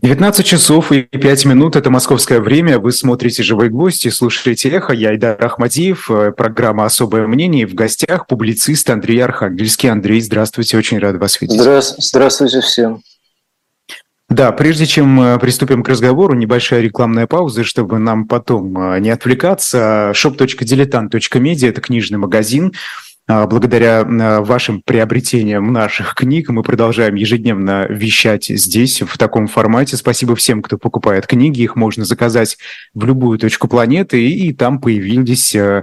19 часов и 5 минут – это московское время. Вы смотрите «Живой гвоздь» и слушаете «Эхо». Я Айдар Ахмадиев, э, программа «Особое мнение». В гостях публицист Андрей Архангельский. Андрей, здравствуйте, очень рад вас видеть. Здравствуйте всем. Да, прежде чем э, приступим к разговору, небольшая рекламная пауза, чтобы нам потом э, не отвлекаться. shop.diletant.media – это книжный магазин, благодаря а, вашим приобретениям наших книг мы продолжаем ежедневно вещать здесь в таком формате. Спасибо всем, кто покупает книги. Их можно заказать в любую точку планеты, и, там появились а,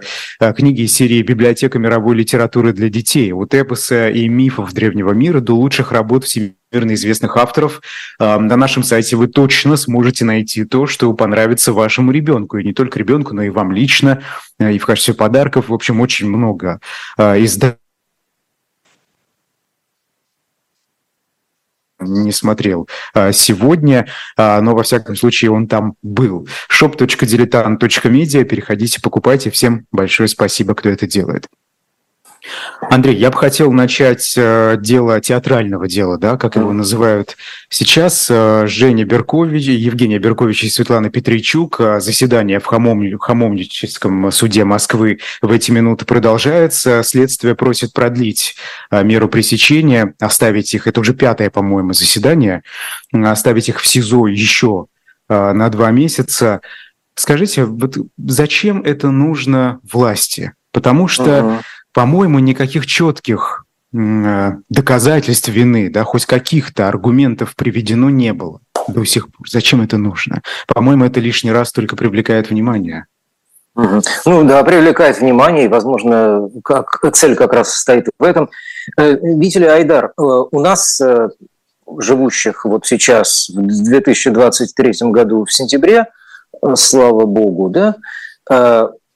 книги из серии «Библиотека мировой литературы для детей». От эпоса и мифов древнего мира до лучших работ в семье наверное, известных авторов. На нашем сайте вы точно сможете найти то, что понравится вашему ребенку. И не только ребенку, но и вам лично, и в качестве подарков. В общем, очень много изданий не смотрел сегодня, но во всяком случае он там был. shop.diletant.media, переходите, покупайте. Всем большое спасибо, кто это делает. Андрей, я бы хотел начать э, дело театрального дела, да, как его называют сейчас. Э, Женя Беркович, Евгения Беркович и Светлана Петричук. Э, заседание в Хамом, Хамомническом суде Москвы в эти минуты продолжается. Следствие просит продлить меру пресечения, оставить их, это уже пятое, по-моему, заседание, оставить их в СИЗО еще на два месяца. Скажите, вот зачем это нужно власти? Потому что... Uh-huh по-моему, никаких четких э, доказательств вины, да, хоть каких-то аргументов приведено не было до сих пор. Зачем это нужно? По-моему, это лишний раз только привлекает внимание. Ну да, привлекает внимание, и, возможно, как, цель как раз состоит в этом. Э, видите ли, Айдар, э, у нас, живущих вот сейчас, в 2023 году в сентябре, слава богу, да,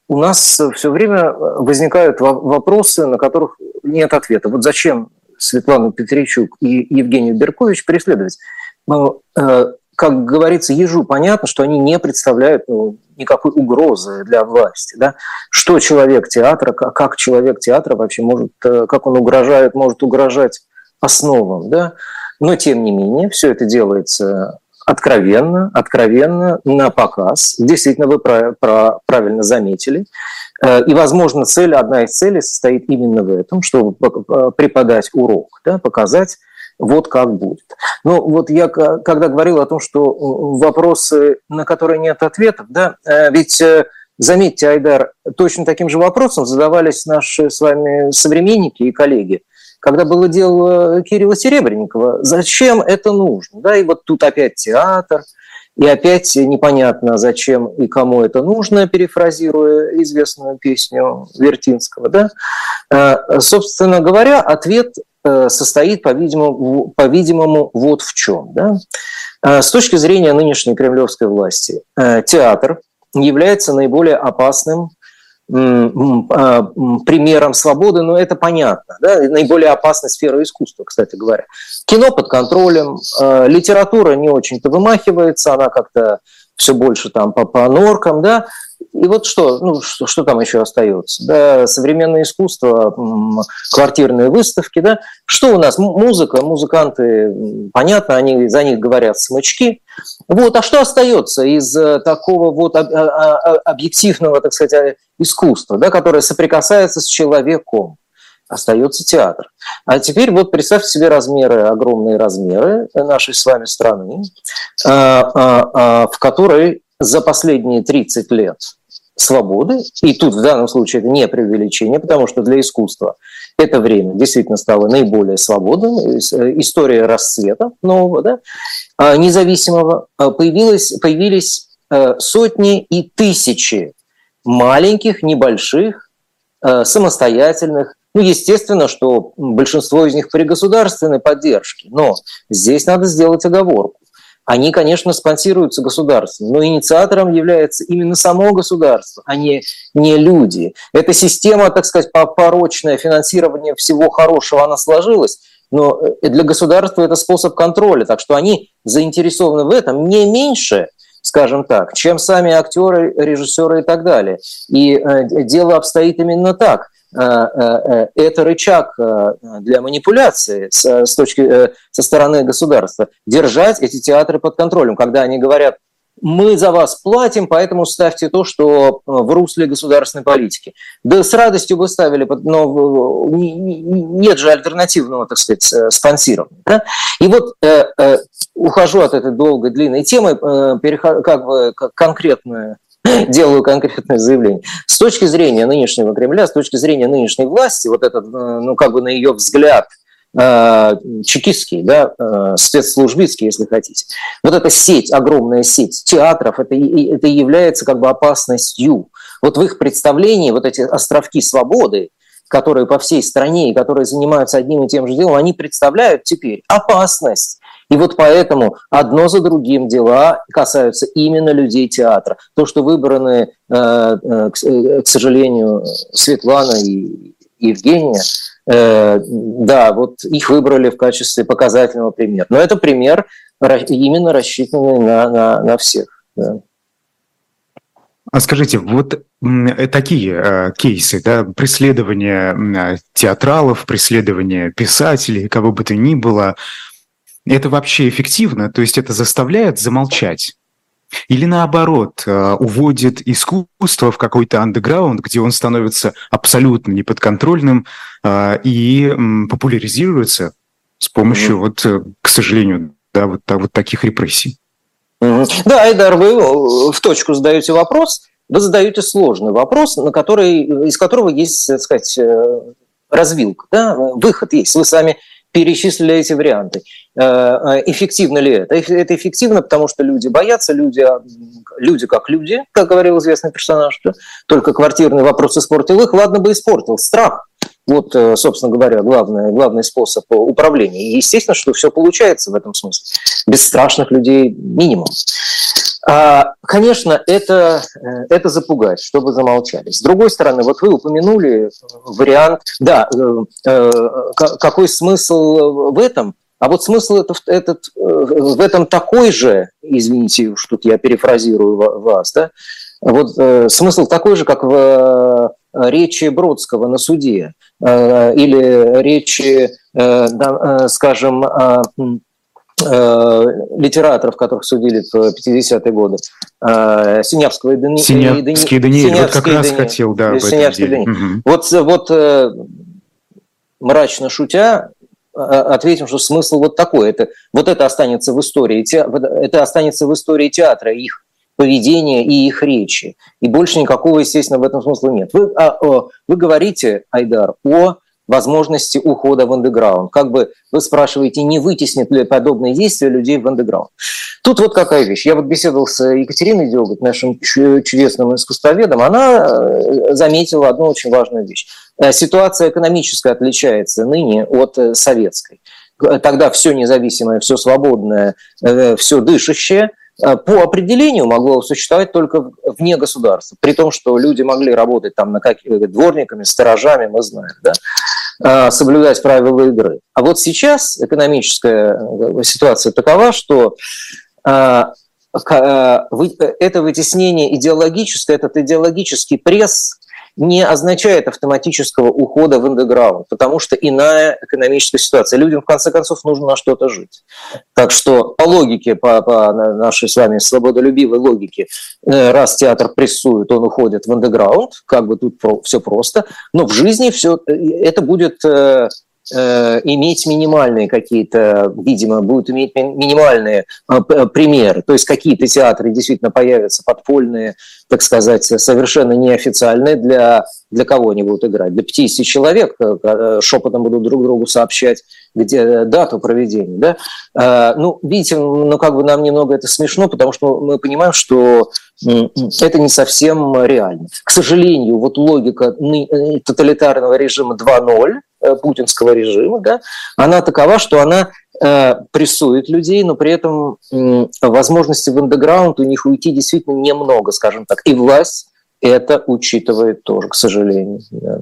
у нас все время э, возникают вопросы, на которых нет ответа. Вот зачем Светлану Петричук и Евгению Беркович преследовать? Ну, э, как говорится, ежу понятно, что они не представляют ну, никакой угрозы для власти. Да? Что человек театра, как человек театра вообще может, э, как он угрожает, может угрожать основам. Да? Но, тем не менее, все это делается откровенно, откровенно на показ. Действительно, вы правильно заметили. Э, и, возможно, цель, одна из целей состоит именно в этом, чтобы преподать урок, да, показать, вот как будет. Но вот я когда говорил о том, что вопросы, на которые нет ответов, да, э, ведь э, заметьте, Айдар, точно таким же вопросом задавались наши с вами современники и коллеги когда было дело Кирилла Серебренникова, зачем это нужно? Да, и вот тут опять театр, и опять непонятно, зачем и кому это нужно, перефразируя известную песню Вертинского. Да? Э, собственно говоря, ответ э, состоит, по-видимому, по-видимому вот в чем. Да? Э, с точки зрения нынешней кремлевской власти, театр является наиболее опасным примером свободы, но это понятно. Да? Наиболее опасная сфера искусства, кстати говоря. Кино под контролем, а, литература не очень-то вымахивается, она как-то все больше там по, по норкам, да, и вот что, ну, что, что там еще остается? Да, современное искусство, квартирные выставки, да. Что у нас? Музыка, музыканты, понятно, они за них говорят смычки. Вот, а что остается из э, такого вот а, а, объективного, так сказать, искусства, да, которое соприкасается с человеком? остается театр. А теперь вот представьте себе размеры, огромные размеры нашей с вами страны, в которой за последние 30 лет свободы, и тут в данном случае это не преувеличение, потому что для искусства это время действительно стало наиболее свободным, э, история расцвета нового, да, а независимого, а появилось, появились э, сотни и тысячи маленьких, небольших, э, самостоятельных, ну, естественно, что большинство из них при государственной поддержке, но здесь надо сделать оговорку они, конечно, спонсируются государством, но инициатором является именно само государство, а не, не люди. Эта система, так сказать, порочное финансирование всего хорошего, она сложилась, но э, для государства это способ контроля, так что они заинтересованы в этом не меньше, скажем так, чем сами актеры, режиссеры и так далее. И э, дело обстоит именно так. Это рычаг для манипуляции с точки, со стороны государства. Держать эти театры под контролем, когда они говорят, мы за вас платим, поэтому ставьте то, что э, в русле государственной политики. Да с радостью бы ставили, но нет же альтернативного, так сказать, э, спонсирования. Да? И вот э, э, ухожу от этой долгой, длинной темы, э, перехожу, как бы как конкретное делаю конкретное заявление. С точки зрения нынешнего Кремля, с точки зрения нынешней власти, вот этот, ну, как бы на ее взгляд – Э, чекистский, да, э, спецслужбистский, если хотите. Вот эта сеть, огромная сеть театров, это, это является как бы опасностью. Вот в их представлении вот эти островки свободы, которые по всей стране и которые занимаются одним и тем же делом, они представляют теперь опасность. И вот поэтому одно за другим дела касаются именно людей театра. То, что выбраны, э, к сожалению, Светлана и Евгения, Э, да, вот их выбрали в качестве показательного примера. Но это пример именно рассчитанный на, на, на всех. Да. А скажите, вот э, такие э, кейсы, да, преследование э, театралов, преследование писателей, кого бы то ни было, это вообще эффективно? То есть это заставляет замолчать? Или наоборот, э, уводит искусство в какой-то андеграунд, где он становится абсолютно неподконтрольным э, и популяризируется с помощью, mm-hmm. вот, э, к сожалению, да, вот, вот таких репрессий. Mm-hmm. Да, Айдар, вы в точку задаете вопрос. Вы задаете сложный вопрос, на который, из которого есть, так сказать, развилка, да? выход есть. Вы сами перечислили эти варианты. Э, э, эффективно ли это? Это эффективно, потому что люди боятся, люди, а, люди как люди, как говорил известный персонаж, что только квартирный вопрос испортил их, ладно бы испортил. Страх. Вот, э, собственно говоря, главный, главный способ управления. И естественно, что все получается в этом смысле. Без страшных людей минимум. А, конечно, это, э, это запугать, чтобы замолчали. С другой стороны, вот вы упомянули вариант, да, э, какой смысл в этом? А вот смысл этот, этот, в этом такой же, извините, уж тут я перефразирую вас, да, вот смысл такой же, как в речи Бродского на суде или речи, скажем, Э, литераторов, которых судили в 50-е годы, э, Синявского и Дани... Синявский и Даниэль, вот как раз Даниэль. хотел, да, об Синявский этом деле. Угу. Вот, вот э, мрачно шутя, ответим, что смысл вот такой. Это, вот это останется в истории, это останется в истории театра, их поведения и их речи. И больше никакого, естественно, в этом смысла нет. Вы, а, вы говорите, Айдар, о возможности ухода в андеграунд. Как бы вы спрашиваете, не вытеснит ли подобные действия людей в андеграунд. Тут вот какая вещь. Я вот беседовал с Екатериной Деготь, нашим чудесным искусствоведом. Она э, заметила одну очень важную вещь. Э, ситуация экономическая отличается ныне от э, советской. Тогда все независимое, все свободное, все дышащее – по определению могло существовать только вне государства, при том, что люди могли работать там на каких дворниками, сторожами, мы знаем, да, э, соблюдать правила игры. А вот сейчас экономическая э, ситуация такова, что это вытеснение идеологическое, этот идеологический пресс не означает автоматического ухода в андеграунд, потому что иная экономическая ситуация. Людям, в конце концов, нужно на что-то жить. Так что по логике, по, по нашей с вами свободолюбивой логике, э, раз театр прессует, он уходит в андеграунд, как бы тут все просто, но в жизни все э, это будет э, Э, иметь минимальные какие-то, видимо, будут иметь минимальные э, примеры. То есть какие-то театры действительно появятся подпольные, так сказать, совершенно неофициальные для, для кого они будут играть. Для 50 человек э, шепотом будут друг другу сообщать где дату проведения. Да? Ну, видите, ну как бы нам немного это смешно, потому что мы понимаем, что это не совсем реально. К сожалению, вот логика тоталитарного режима 2.0, Э, путинского режима, да, она такова, что она э, прессует людей, но при этом э, возможности в андеграунд у них уйти действительно немного, скажем так. И власть это учитывает тоже, к сожалению. Да.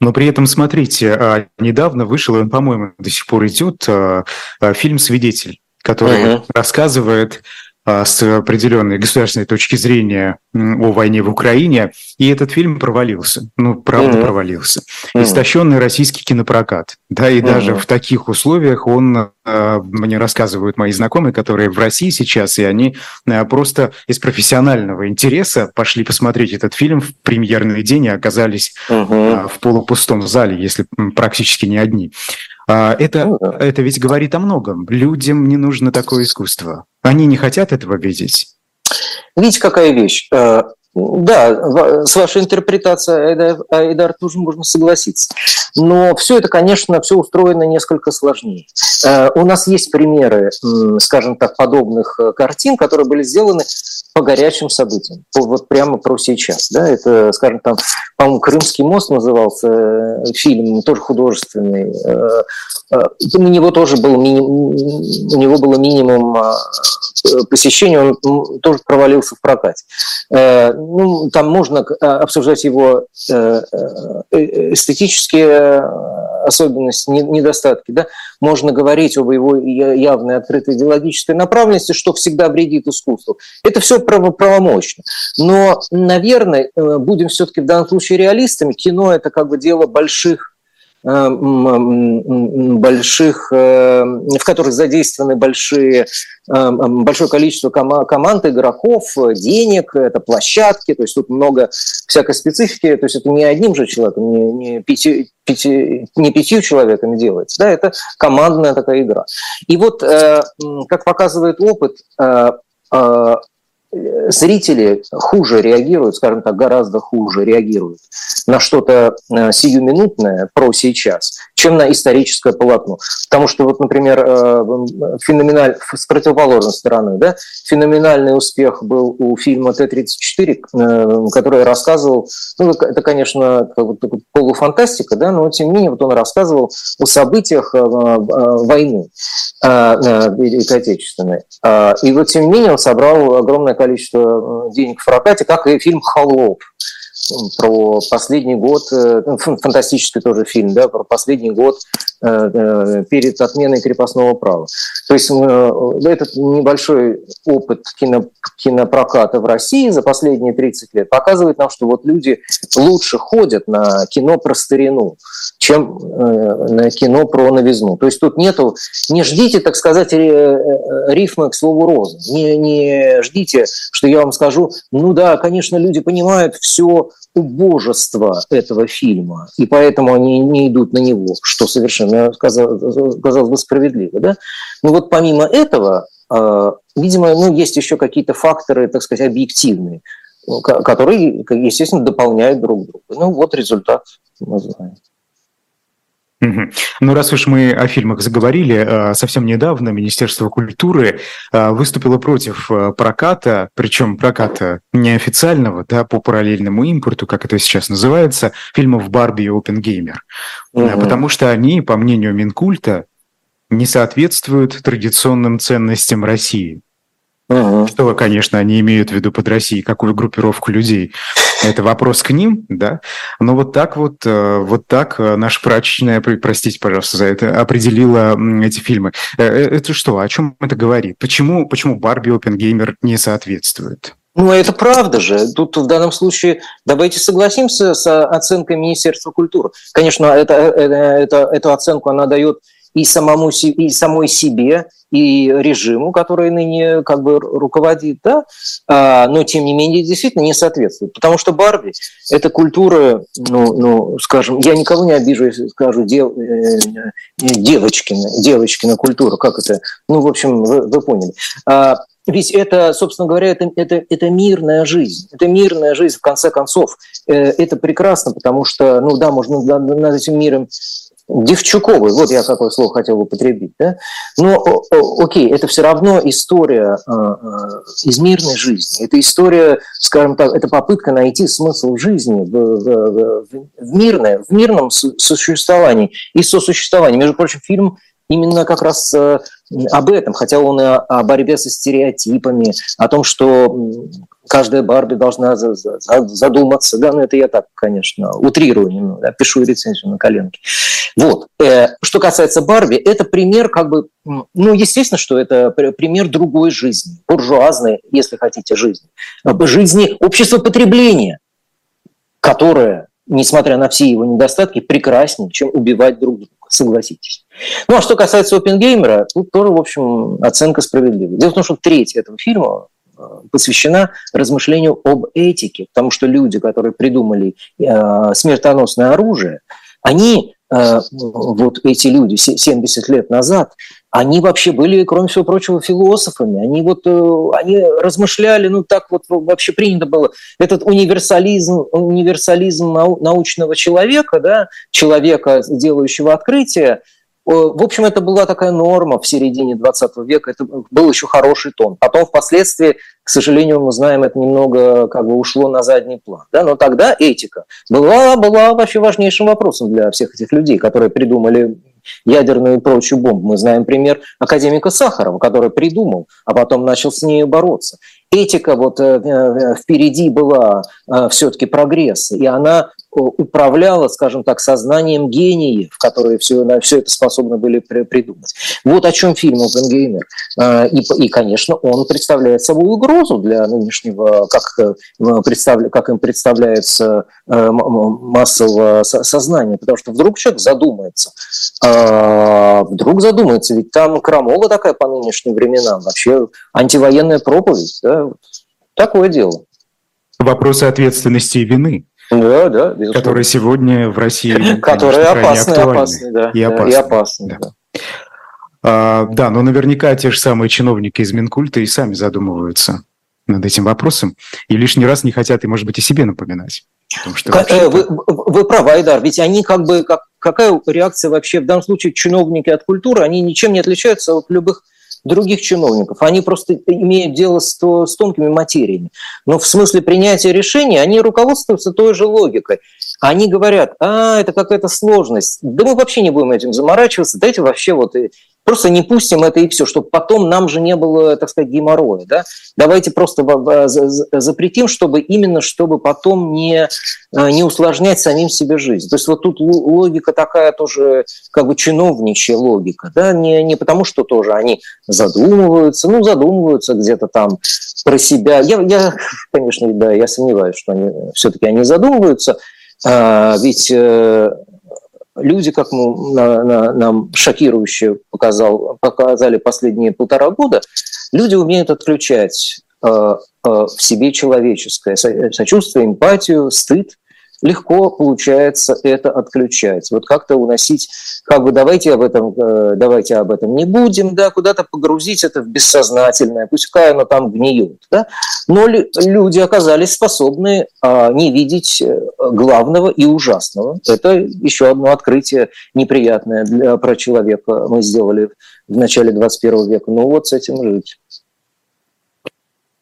Но при этом, смотрите, а, недавно вышел, он, по-моему, до сих пор идет, а, а, фильм «Свидетель», который угу. рассказывает с определенной государственной точки зрения о войне в Украине, и этот фильм провалился. Ну, правда, mm-hmm. провалился. Mm-hmm. Истощенный российский кинопрокат. Да, и mm-hmm. даже в таких условиях он, а, мне рассказывают мои знакомые, которые в России сейчас, и они а, просто из профессионального интереса пошли посмотреть этот фильм в премьерный день и оказались mm-hmm. в полупустом зале, если практически не одни. Это, ну это ведь говорит о многом. Людям не нужно такое искусство. Они не хотят этого видеть. Видите, какая вещь? Э, да, с вашей интерпретацией, Айдар, тоже можно согласиться. Но все это, конечно, все устроено несколько сложнее. Э, у нас есть примеры, скажем так, подобных э, картин, которые были сделаны по горячим событиям, вот прямо про сейчас. Да? Это, скажем, там, по-моему, «Крымский мост» назывался фильм, тоже художественный. У него тоже был, у него было минимум посещений, он тоже провалился в прокате ну, там можно э, обсуждать его э, э, эстетические особенности, недостатки, да, можно говорить об его явной открытой идеологической направленности, что всегда вредит искусству. Это все правомощно. Но, наверное, будем все-таки в данном случае реалистами, кино – это как бы дело больших Э, больших, э, в которых задействованы большие, э, большое количество команд, игроков, денег, это площадки, то есть тут много всякой специфики, то есть это не одним же человеком, не, не, пяти, пяти, не пятью человеками делается, да, это командная такая игра. И вот, как показывает опыт, зрители хуже реагируют, скажем так, гораздо хуже реагируют на что-то э, сиюминутное про сейчас, чем на историческое полотно. Потому что, вот, например, э, феноменаль... с противоположной стороны, да, феноменальный успех был у фильма Т-34, э, который рассказывал, ну, это, конечно, полуфантастика, да, но тем не менее вот он рассказывал о событиях войны Великой Отечественной. И вот тем не менее он собрал огромное количество денег в прокате, как и фильм «Холоп», про последний год, э, ну, фантастический тоже фильм, да, про последний год э, э, перед отменой крепостного права. То есть этот небольшой опыт кино, кинопроката в России за последние 30 лет показывает нам, что вот люди лучше ходят на кино про старину, чем на кино про новизну. То есть тут нету, не ждите, так сказать, рифмы к слову розы. Не, не ждите, что я вам скажу, ну да, конечно, люди понимают все убожество этого фильма, и поэтому они не идут на него, что совершенно, казалось бы, справедливо. Да? Но вот помимо этого, а, видимо, ну, есть еще какие-то факторы, так сказать, объективные, которые, естественно, дополняют друг друга. Ну, вот результат мы знаем. Угу. Ну, раз уж мы о фильмах заговорили, э, совсем недавно Министерство культуры э, выступило против э, проката, причем проката неофициального, да, по параллельному импорту, как это сейчас называется, фильмов «Барби» и «Опенгеймер». Угу. Потому что они, по мнению Минкульта, не соответствуют традиционным ценностям России. Угу. Что, конечно, они имеют в виду под Россией, какую группировку людей. Это вопрос к ним, да. Но вот так вот, э, вот так э, наша прачечная, простите, пожалуйста, за это, определила эти фильмы. Э, это что, о чем это говорит? Почему, почему Барби Опенгеймер не соответствует? Ну, это правда же. Тут в данном случае давайте согласимся с оценкой Министерства культуры. Конечно, это, это, это, эту оценку она дает и, самому, и самой себе, и режиму, который ныне как бы руководит, да, а, но тем не менее действительно не соответствует. Потому что Барби – это культура, ну, ну, скажем, я никого не обижу, если скажу дев, э, девочкина, девочкина культура, как это, ну, в общем, вы, вы поняли. А, ведь это, собственно говоря, это, это, это мирная жизнь. Это мирная жизнь, в конце концов. Э, это прекрасно, потому что, ну да, можно над этим миром Девчуковой, вот я какое слово хотел употребить, да? но окей, это все равно история э, э, из мирной жизни, это история, скажем так, это попытка найти смысл жизни в, в, в, мирное, в мирном существовании и сосуществовании. Между прочим, фильм именно как раз э, об этом, хотя он и о борьбе со стереотипами, о том, что каждая Барби должна задуматься. Да, ну это я так, конечно, утрирую немного, пишу рецензию на коленке. Вот. Э, что касается Барби, это пример как бы, ну, естественно, что это пример другой жизни, буржуазной, если хотите, жизни. Жизни общества потребления, которое, несмотря на все его недостатки, прекраснее, чем убивать друг друга, согласитесь. Ну, а что касается Опенгеймера, тут тоже, в общем, оценка справедлива. Дело в том, что треть этого фильма Э, посвящена размышлению об этике, потому что люди, которые придумали э, смертоносное оружие, они, э, вот эти люди 70 лет назад, они вообще были, кроме всего прочего, философами. Они вот они размышляли, ну так вот вообще принято было. Этот универсализм, универсализм научного человека, да, человека, делающего открытия, в общем, это была такая норма в середине 20 века, это был еще хороший тон. Потом впоследствии, к сожалению, мы знаем, это немного как бы ушло на задний план. Да? Но тогда этика была, была вообще важнейшим вопросом для всех этих людей, которые придумали ядерную и прочую бомбу. Мы знаем пример академика Сахарова, который придумал, а потом начал с ней бороться. Этика вот э, э, впереди была э, все-таки прогресс, и она управляла, скажем так, сознанием гениев, которые все, на все это способны были придумать. Вот о чем фильм «Опенгеймер». И, и, конечно, он представляет собой угрозу для нынешнего, как, представля, как им представляется массового сознания, потому что вдруг человек задумается, вдруг задумается, ведь там крамола такая по нынешним временам, вообще антивоенная проповедь, да, такое дело. Вопросы ответственности и вины. Да, да. Безусловно. Которые сегодня в России Которые опасны, опасны, да. И опасны. И опасны да. Да. А, да, но наверняка те же самые чиновники из Минкульта и сами задумываются над этим вопросом и лишний раз не хотят, и, может быть, и себе напоминать. Что э, вы, вы правы, Айдар, ведь они как бы, как, какая реакция вообще в данном случае чиновники от культуры, они ничем не отличаются от любых других чиновников. Они просто имеют дело с, с тонкими материями. Но в смысле принятия решений они руководствуются той же логикой. Они говорят, а, это какая-то сложность. Да мы вообще не будем этим заморачиваться. Дайте вообще вот Просто не пустим это и все, чтобы потом нам же не было, так сказать, геморроя. Да? Давайте просто запретим, чтобы именно чтобы потом не, э, не усложнять самим себе жизнь. То есть вот тут логика такая тоже как бы чиновничья логика. Да? Не, не потому, что тоже они задумываются, ну, задумываются где-то там про себя. Я, я конечно, да, я сомневаюсь, что они все-таки они задумываются, а, ведь э, люди, как мы, на, на, нам шокирующе показал, показали последние полтора года, люди умеют отключать э, э, в себе человеческое сочувствие, эмпатию, стыд, легко получается это отключать. Вот как-то уносить, как бы давайте об этом, э, давайте об этом не будем, да, куда-то погрузить это в бессознательное, пускай оно там гниет, да. Но люди оказались способны а, не видеть э, главного и ужасного. Это еще одно открытие неприятное для, про человека мы сделали в начале 21 века. Ну вот с этим жить.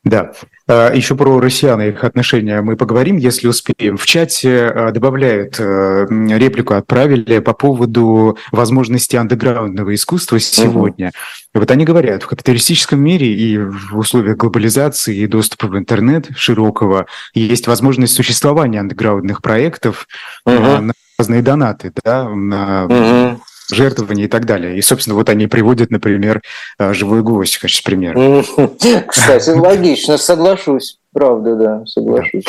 Да. А, Еще про россиян и их отношения мы поговорим, если успеем. В чате а, добавляют э, реплику, отправили по поводу возможности андеграундного искусства сегодня. Угу. Вот они говорят, в капиталистическом мире и в условиях глобализации и доступа в интернет широкого есть возможность существования андеграундных проектов угу. на разные донаты, да, на угу жертвования и так далее. И, собственно, вот они приводят, например, э, живой гвоздь в качестве примера. Кстати, логично, соглашусь. Правда, да, соглашусь.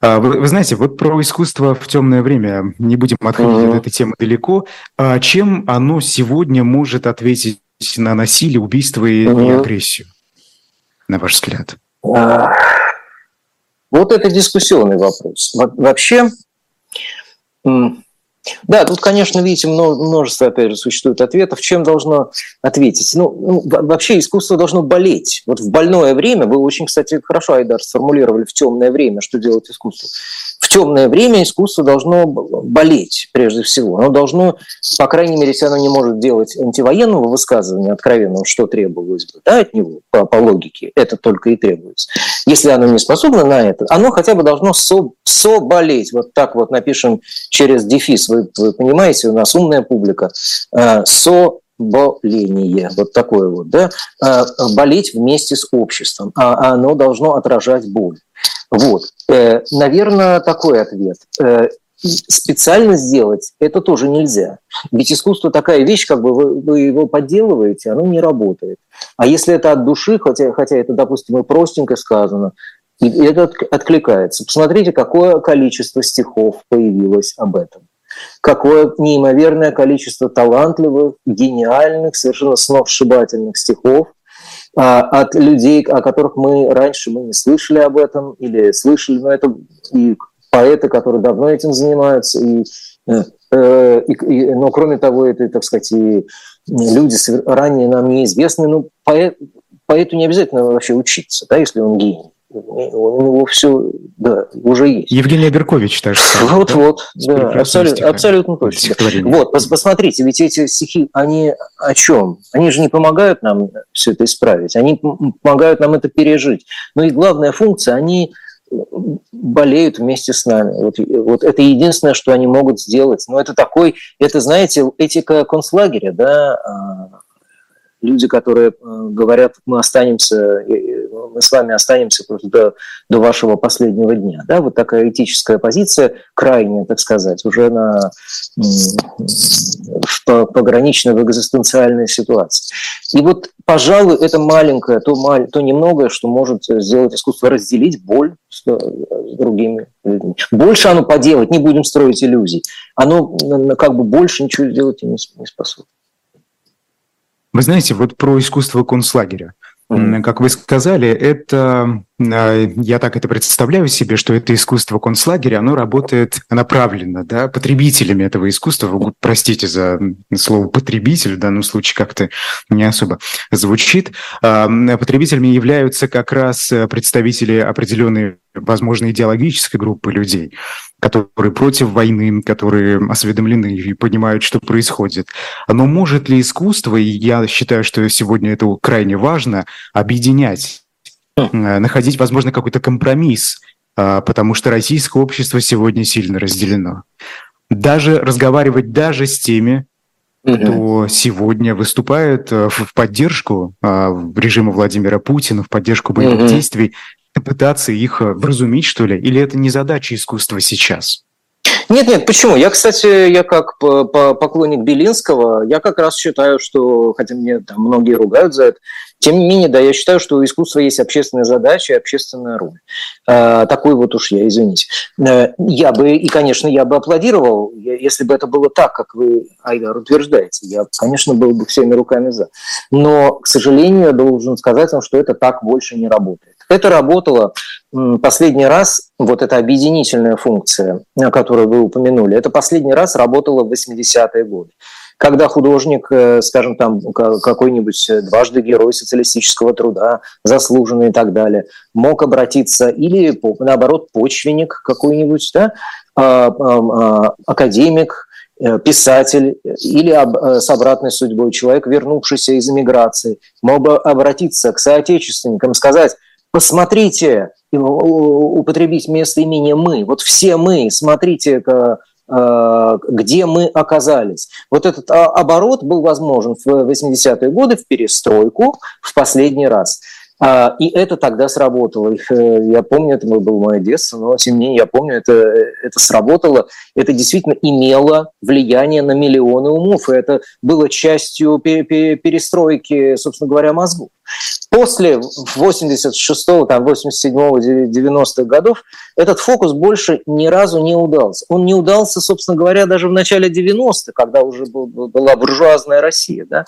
А, вы, вы знаете, вот про искусство в темное время не будем отходить uh-huh. от этой темы далеко. А чем оно сегодня может ответить на насилие, убийство и, uh-huh. и агрессию, на ваш взгляд? Uh, вот это дискуссионный вопрос. Вообще, да, тут, конечно, видите, множество, опять же, существует ответов. Чем должно ответить? Ну, ну, вообще искусство должно болеть. Вот в больное время, вы очень, кстати, хорошо, Айдар, сформулировали в темное время, что делать искусство. В темное время искусство должно болеть, прежде всего. Оно должно, по крайней мере, если оно не может делать антивоенного высказывания откровенного, что требовалось бы да, от него, по, по логике, это только и требуется. Если оно не способно на это, оно хотя бы должно со, соболеть. Вот так вот напишем через дефис вы, вы понимаете, у нас умная публика, э, со боление, вот такое вот, да, а, болеть вместе с обществом, а оно должно отражать боль. Вот, э, наверное, такой ответ. Э, специально сделать это тоже нельзя. Ведь искусство такая вещь, как бы вы, его подделываете, оно не работает. А если это от души, хотя, хотя это, допустим, и простенько сказано, и это откликается. Посмотрите, какое количество стихов появилось об этом. Какое неимоверное количество талантливых, гениальных, совершенно сногсшибательных стихов от людей, о которых мы раньше мы не слышали об этом или слышали, но это и поэты, которые давно этим занимаются, и, э, э, и, и, но кроме того, это, так сказать, и люди ранее нам неизвестны, ну, поэт, поэту не обязательно вообще учиться, да, если он гений у него все, да, уже есть. Евгений Аберкович даже. Вот-вот, да, абсолютно, абсолютно точно. Вот, посмотрите, ведь эти стихи, они о чем? Они же не помогают нам все это исправить, они помогают нам это пережить. Но и главная функция, они болеют вместе с нами. Вот, вот это единственное, что они могут сделать. Но это такой, это, знаете, этика концлагеря, да, а, люди, которые э, говорят, мы останемся, мы с вами останемся просто до, до вашего последнего дня. Да, вот такая этическая позиция, крайняя, так сказать, уже на в пограничной в экзистенциальной ситуации. И вот, пожалуй, это маленькое, то, маль, то немногое, что может сделать искусство, разделить боль с, с другими людьми. Больше оно поделать, не будем строить иллюзий. Оно как бы больше ничего сделать не, не способно. Вы знаете, вот про искусство концлагеря. Mm-hmm. Как вы сказали, это, э, я так это представляю себе, что это искусство концлагеря, оно работает направленно, да, потребителями этого искусства, простите за слово потребитель, в данном случае как-то не особо звучит, а, потребителями являются как раз представители определенной, возможно, идеологической группы людей, которые против войны, которые осведомлены и понимают, что происходит. Но может ли искусство, и я считаю, что сегодня это крайне важно, объединять, э, находить, возможно, какой-то компромисс, э, потому что российское общество сегодня сильно разделено. Даже разговаривать даже с теми, кто сегодня выступает э, в поддержку режима Владимира Путина, в поддержку боевых действий, пытаться их э, вразумить, что ли? Или это не задача искусства сейчас? Нет, нет, почему? Я, кстати, я как поклонник Белинского, я как раз считаю, что, хотя мне там многие ругают за это, тем не менее, да, я считаю, что у искусства есть общественная задача и общественная роль. А, такой вот уж я, извините. Э, я бы, и, конечно, я бы аплодировал, если бы это было так, как вы, Айдар, утверждаете. Я, конечно, был бы всеми руками за. Но, к сожалению, я должен сказать вам, что это так больше не работает. Это работало последний раз, вот эта объединительная функция, которую вы упомянули, это последний раз работало в 80-е годы когда художник, э, скажем, там какой-нибудь дважды герой социалистического труда, заслуженный и так далее, мог обратиться или, наоборот, почвенник какой-нибудь, да, а, а, а, академик, э, писатель или э, с обратной судьбой человек, вернувшийся из эмиграции, мог бы обратиться к соотечественникам, сказать, посмотрите, употребить местоимение «мы», вот все мы, смотрите, э, где мы оказались. Вот этот а, оборот был возможен в 80-е годы, в перестройку, в последний раз – а, и это тогда сработало. Э, я помню, это было мое детство, но тем не менее я помню, это, это сработало. Это действительно имело влияние на миллионы умов, и это было частью перестройки, собственно говоря, мозгов. После 86-го, там, 87-го, 90-х годов этот фокус больше ни разу не удался. Он не удался, собственно говоря, даже в начале 90-х, когда уже была буржуазная Россия. Да?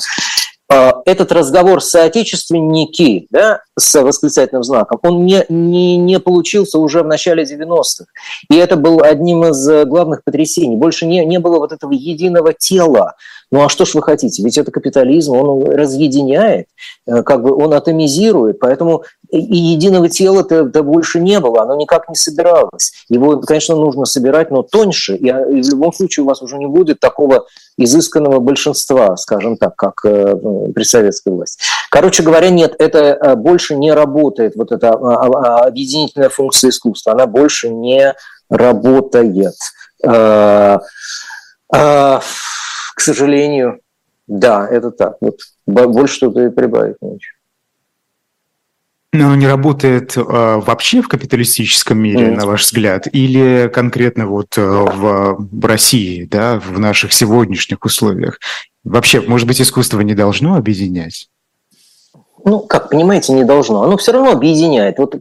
А, этот разговор соотечественники да, с восклицательным знаком, он не, не, не получился уже в начале 90-х. И это был одним из главных потрясений. Больше не, не было вот этого единого тела, ну а что ж вы хотите? Ведь это капитализм, он разъединяет, э, как бы он атомизирует, поэтому и единого тела-то больше не было, оно никак не собиралось. Его, конечно, нужно собирать, но тоньше, и, а, и в любом случае у вас уже не будет такого изысканного большинства, скажем так, как э, ну, при советской власти. Короче говоря, нет, это э, больше не работает, вот эта а, а, объединительная функция искусства, она больше не работает к сожалению. Да, это так. Вот больше что-то и прибавить нечего. Но не работает э, вообще в капиталистическом мире, mm. на ваш взгляд, или конкретно вот э, в, в России, да, в наших сегодняшних условиях? Вообще, может быть, искусство не должно объединять? Ну, как понимаете, не должно. Оно все равно объединяет. Вот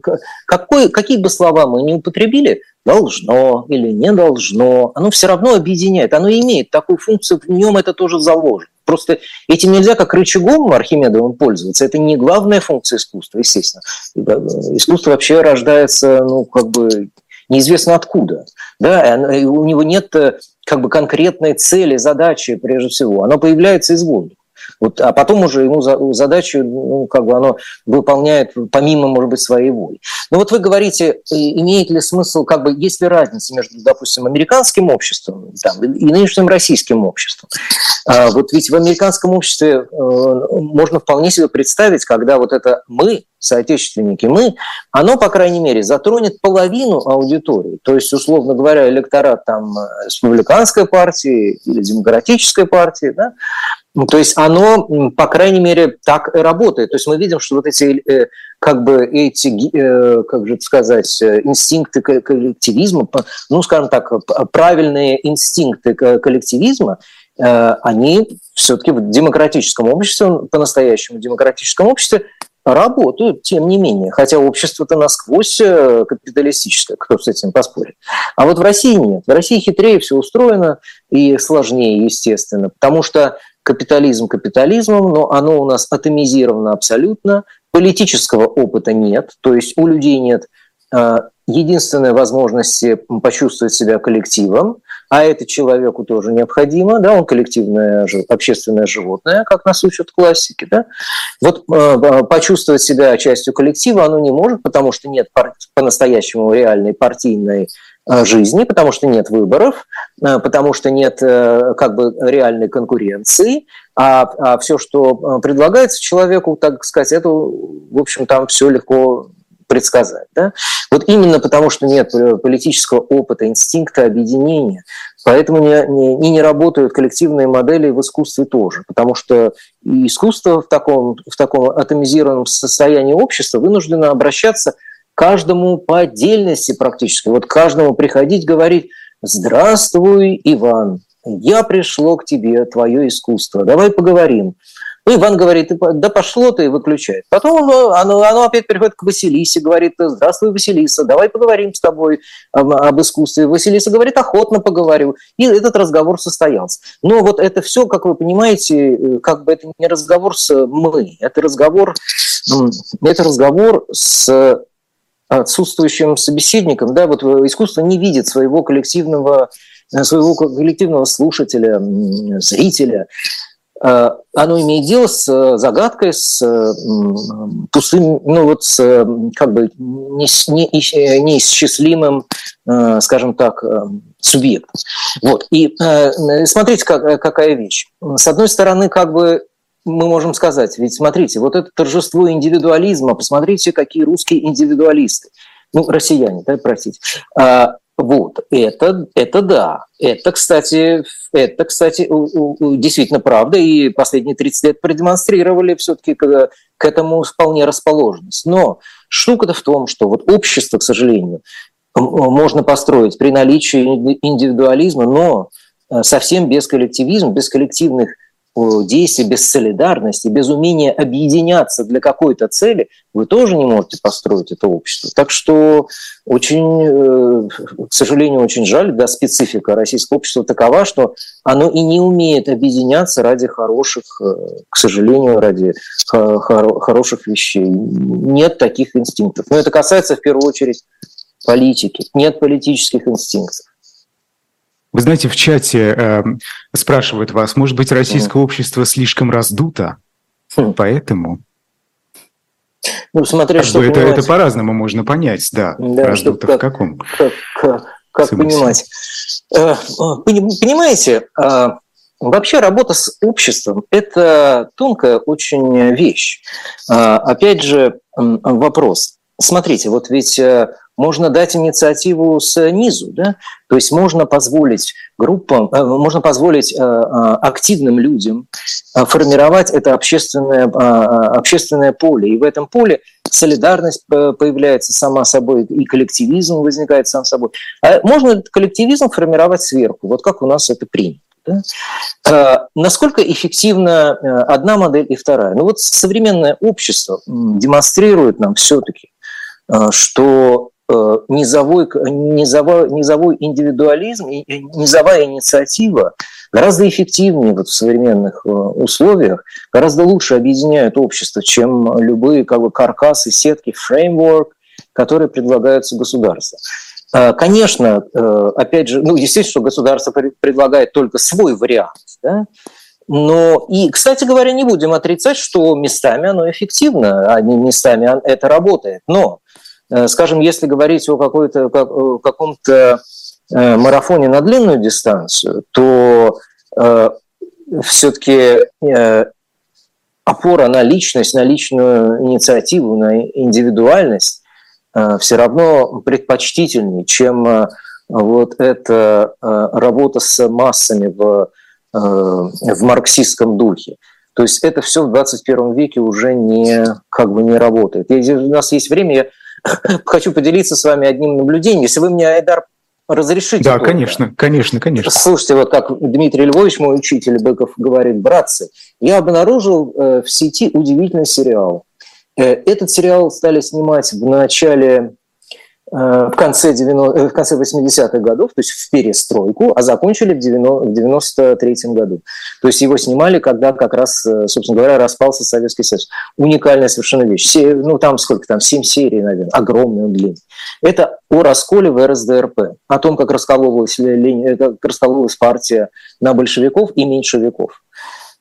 какой, какие бы слова мы ни употребили, должно или не должно, оно все равно объединяет. Оно имеет такую функцию, в нем это тоже заложено. Просто этим нельзя как рычагом Архимедовым пользоваться. Это не главная функция искусства, естественно. Искусство вообще рождается, ну, как бы неизвестно откуда. Да? У него нет э, как бы конкретной цели, задачи, прежде всего. Оно появляется из воздуха. Вот, а потом уже ему за, задачу, ну, как бы оно выполняет помимо, может быть, своей воли. Но вот вы говорите, э, имеет ли смысл, как бы, есть ли разница между, допустим, американским обществом там, и нынешним российским обществом? А, вот ведь в американском обществе э, можно вполне себе представить, когда вот это мы, соотечественники, мы, оно, по крайней мере, затронет половину аудитории. То есть, условно говоря, электорат там республиканской партии или демократической партии, да, то есть оно, по крайней мере, так и работает. То есть мы видим, что вот эти, э, как бы эти, э, как же сказать, э, инстинкты коллективизма, ну, скажем так, правильные инстинкты коллективизма, они все-таки в демократическом обществе, по-настоящему демократическом обществе работают, тем не менее. Хотя общество-то насквозь капиталистическое, кто с этим поспорит. А вот в России нет. В России хитрее все устроено и сложнее, естественно, потому что капитализм капитализмом, но оно у нас атомизировано абсолютно, политического опыта нет, то есть у людей нет а, единственной возможности почувствовать себя коллективом, а это человеку тоже необходимо, да, он коллективное общественное животное, как нас учат классики, да. Вот э, почувствовать себя частью коллектива оно не может, потому что нет по-настоящему реальной партийной жизни, потому что нет выборов, э, потому что нет э, как бы реальной конкуренции, а, а все, что предлагается человеку, так сказать, это, в общем, там все легко предсказать. Да? Вот именно потому, что нет политического опыта, инстинкта объединения, поэтому не, не, не работают коллективные модели в искусстве тоже, потому что искусство в таком, в таком атомизированном состоянии общества вынуждено обращаться каждому по отдельности практически. Вот каждому приходить, говорить, здравствуй, Иван, я пришло к тебе, твое искусство, давай поговорим. Ну, Иван говорит, да пошло ты, выключает. Потом оно, оно опять приходит к Василисе, говорит, здравствуй, Василиса, давай поговорим с тобой об, об искусстве. Василиса говорит, охотно поговорю. И этот разговор состоялся. Но вот это все, как вы понимаете, э, как бы это не разговор с мы, это разговор, это разговор с отсутствующим собеседником, да, вот искусство не видит своего коллективного, э, своего коллективного слушателя, зрителя, э, оно имеет дело с э, загадкой, с пустым, ну вот с как бы неисчислимым, скажем так, субъектом. Вот. И смотрите, как, какая вещь. С одной стороны, как бы мы можем сказать? Ведь смотрите, вот это торжество индивидуализма, посмотрите, какие русские индивидуалисты. Ну, россияне, да, простите. А, вот, это, это да. Это, кстати, это, кстати, действительно правда, и последние 30 лет продемонстрировали все-таки к, к этому вполне расположенность. Но штука-то в том, что вот общество, к сожалению, можно построить при наличии индивидуализма, но э, совсем без коллективизма, без коллективных действий, без солидарности, без умения объединяться для какой-то цели, вы тоже не можете построить это общество. Так что очень, э, к сожалению, очень жаль, да, специфика российского общества такова, что оно и не умеет объединяться ради хороших, э, к сожалению, ради хороших вещей. Нет таких инстинктов. Но это касается в первую очередь политики. Нет политических инстинктов. Вы знаете, в чате э, спрашивают вас, может быть, российское общество слишком раздуто, хм. поэтому... Ну, смотря что это, это по-разному можно понять, да. да раздуто как, в каком? Как, как, как понимать? Э, понимаете, э, Вообще работа с обществом – это тонкая очень вещь. Э, опять же, вопрос. Смотрите, вот ведь можно дать инициативу снизу, да? то есть можно позволить группам, э, можно позволить э, э, активным людям формировать это общественное, общественное поле. И в этом поле солидарность появляется сама собой, и коллективизм возникает сам собой. А можно коллективизм формировать сверху, вот как у нас это принято. Да? Насколько эффективна одна модель и вторая? Ну вот современное общество демонстрирует нам все-таки, что низовой, низовой, низовой индивидуализм, низовая инициатива гораздо эффективнее вот в современных э, условиях, гораздо лучше объединяют общество, чем любые как бы, каркасы, сетки, фреймворк, которые предлагаются государством. Э, конечно, опять же, ну, естественно, что государство предлагает только свой вариант, да? но и, кстати говоря, не будем отрицать, что местами оно эффективно, а не местами это работает. Но Э, скажем, если говорить о какой-то, каком-то э, марафоне на длинную дистанцию, то э, все-таки опора на личность, на личную инициативу, на индивидуальность все равно предпочтительнее, чем вот эта работа с массами в, в марксистском духе. То есть это все в 21 веке уже не, как бы не работает. у нас есть время, я хочу поделиться с вами одним наблюдением. Если вы мне, Айдар, разрешите. Да, только. конечно, конечно, конечно. Слушайте, вот как Дмитрий Львович, мой учитель Быков, говорит, братцы, я обнаружил э, в сети удивительный сериал. Э, этот сериал стали снимать в начале в конце, 90, э, в конце 80-х годов, то есть в перестройку, а закончили в 93-м году. То есть его снимали, когда как раз, э, собственно говоря, распался Советский Союз. Уникальная совершенно вещь. Все, ну, там сколько там, 7 серий, наверное, огромный он длинный. Это о расколе в РСДРП, о том, как раскололась, как раскололась партия на большевиков и меньшевиков.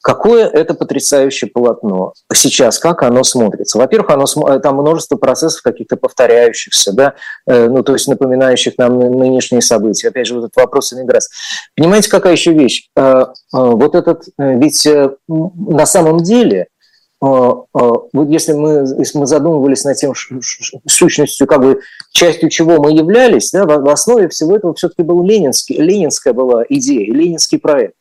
Какое это потрясающее полотно сейчас, как оно смотрится? Во-первых, оно, там множество процессов каких-то повторяющихся, да, э, ну, то есть напоминающих нам нынешние события. Опять же, вот этот вопрос иммиграции. Понимаете, какая еще вещь? Э, э, вот этот, ведь на самом деле, вот если мы, если мы задумывались над тем, сущностью, как бы частью чего мы являлись, да, в основе всего этого все-таки был ленинский, ленинская была идея, ленинский проект.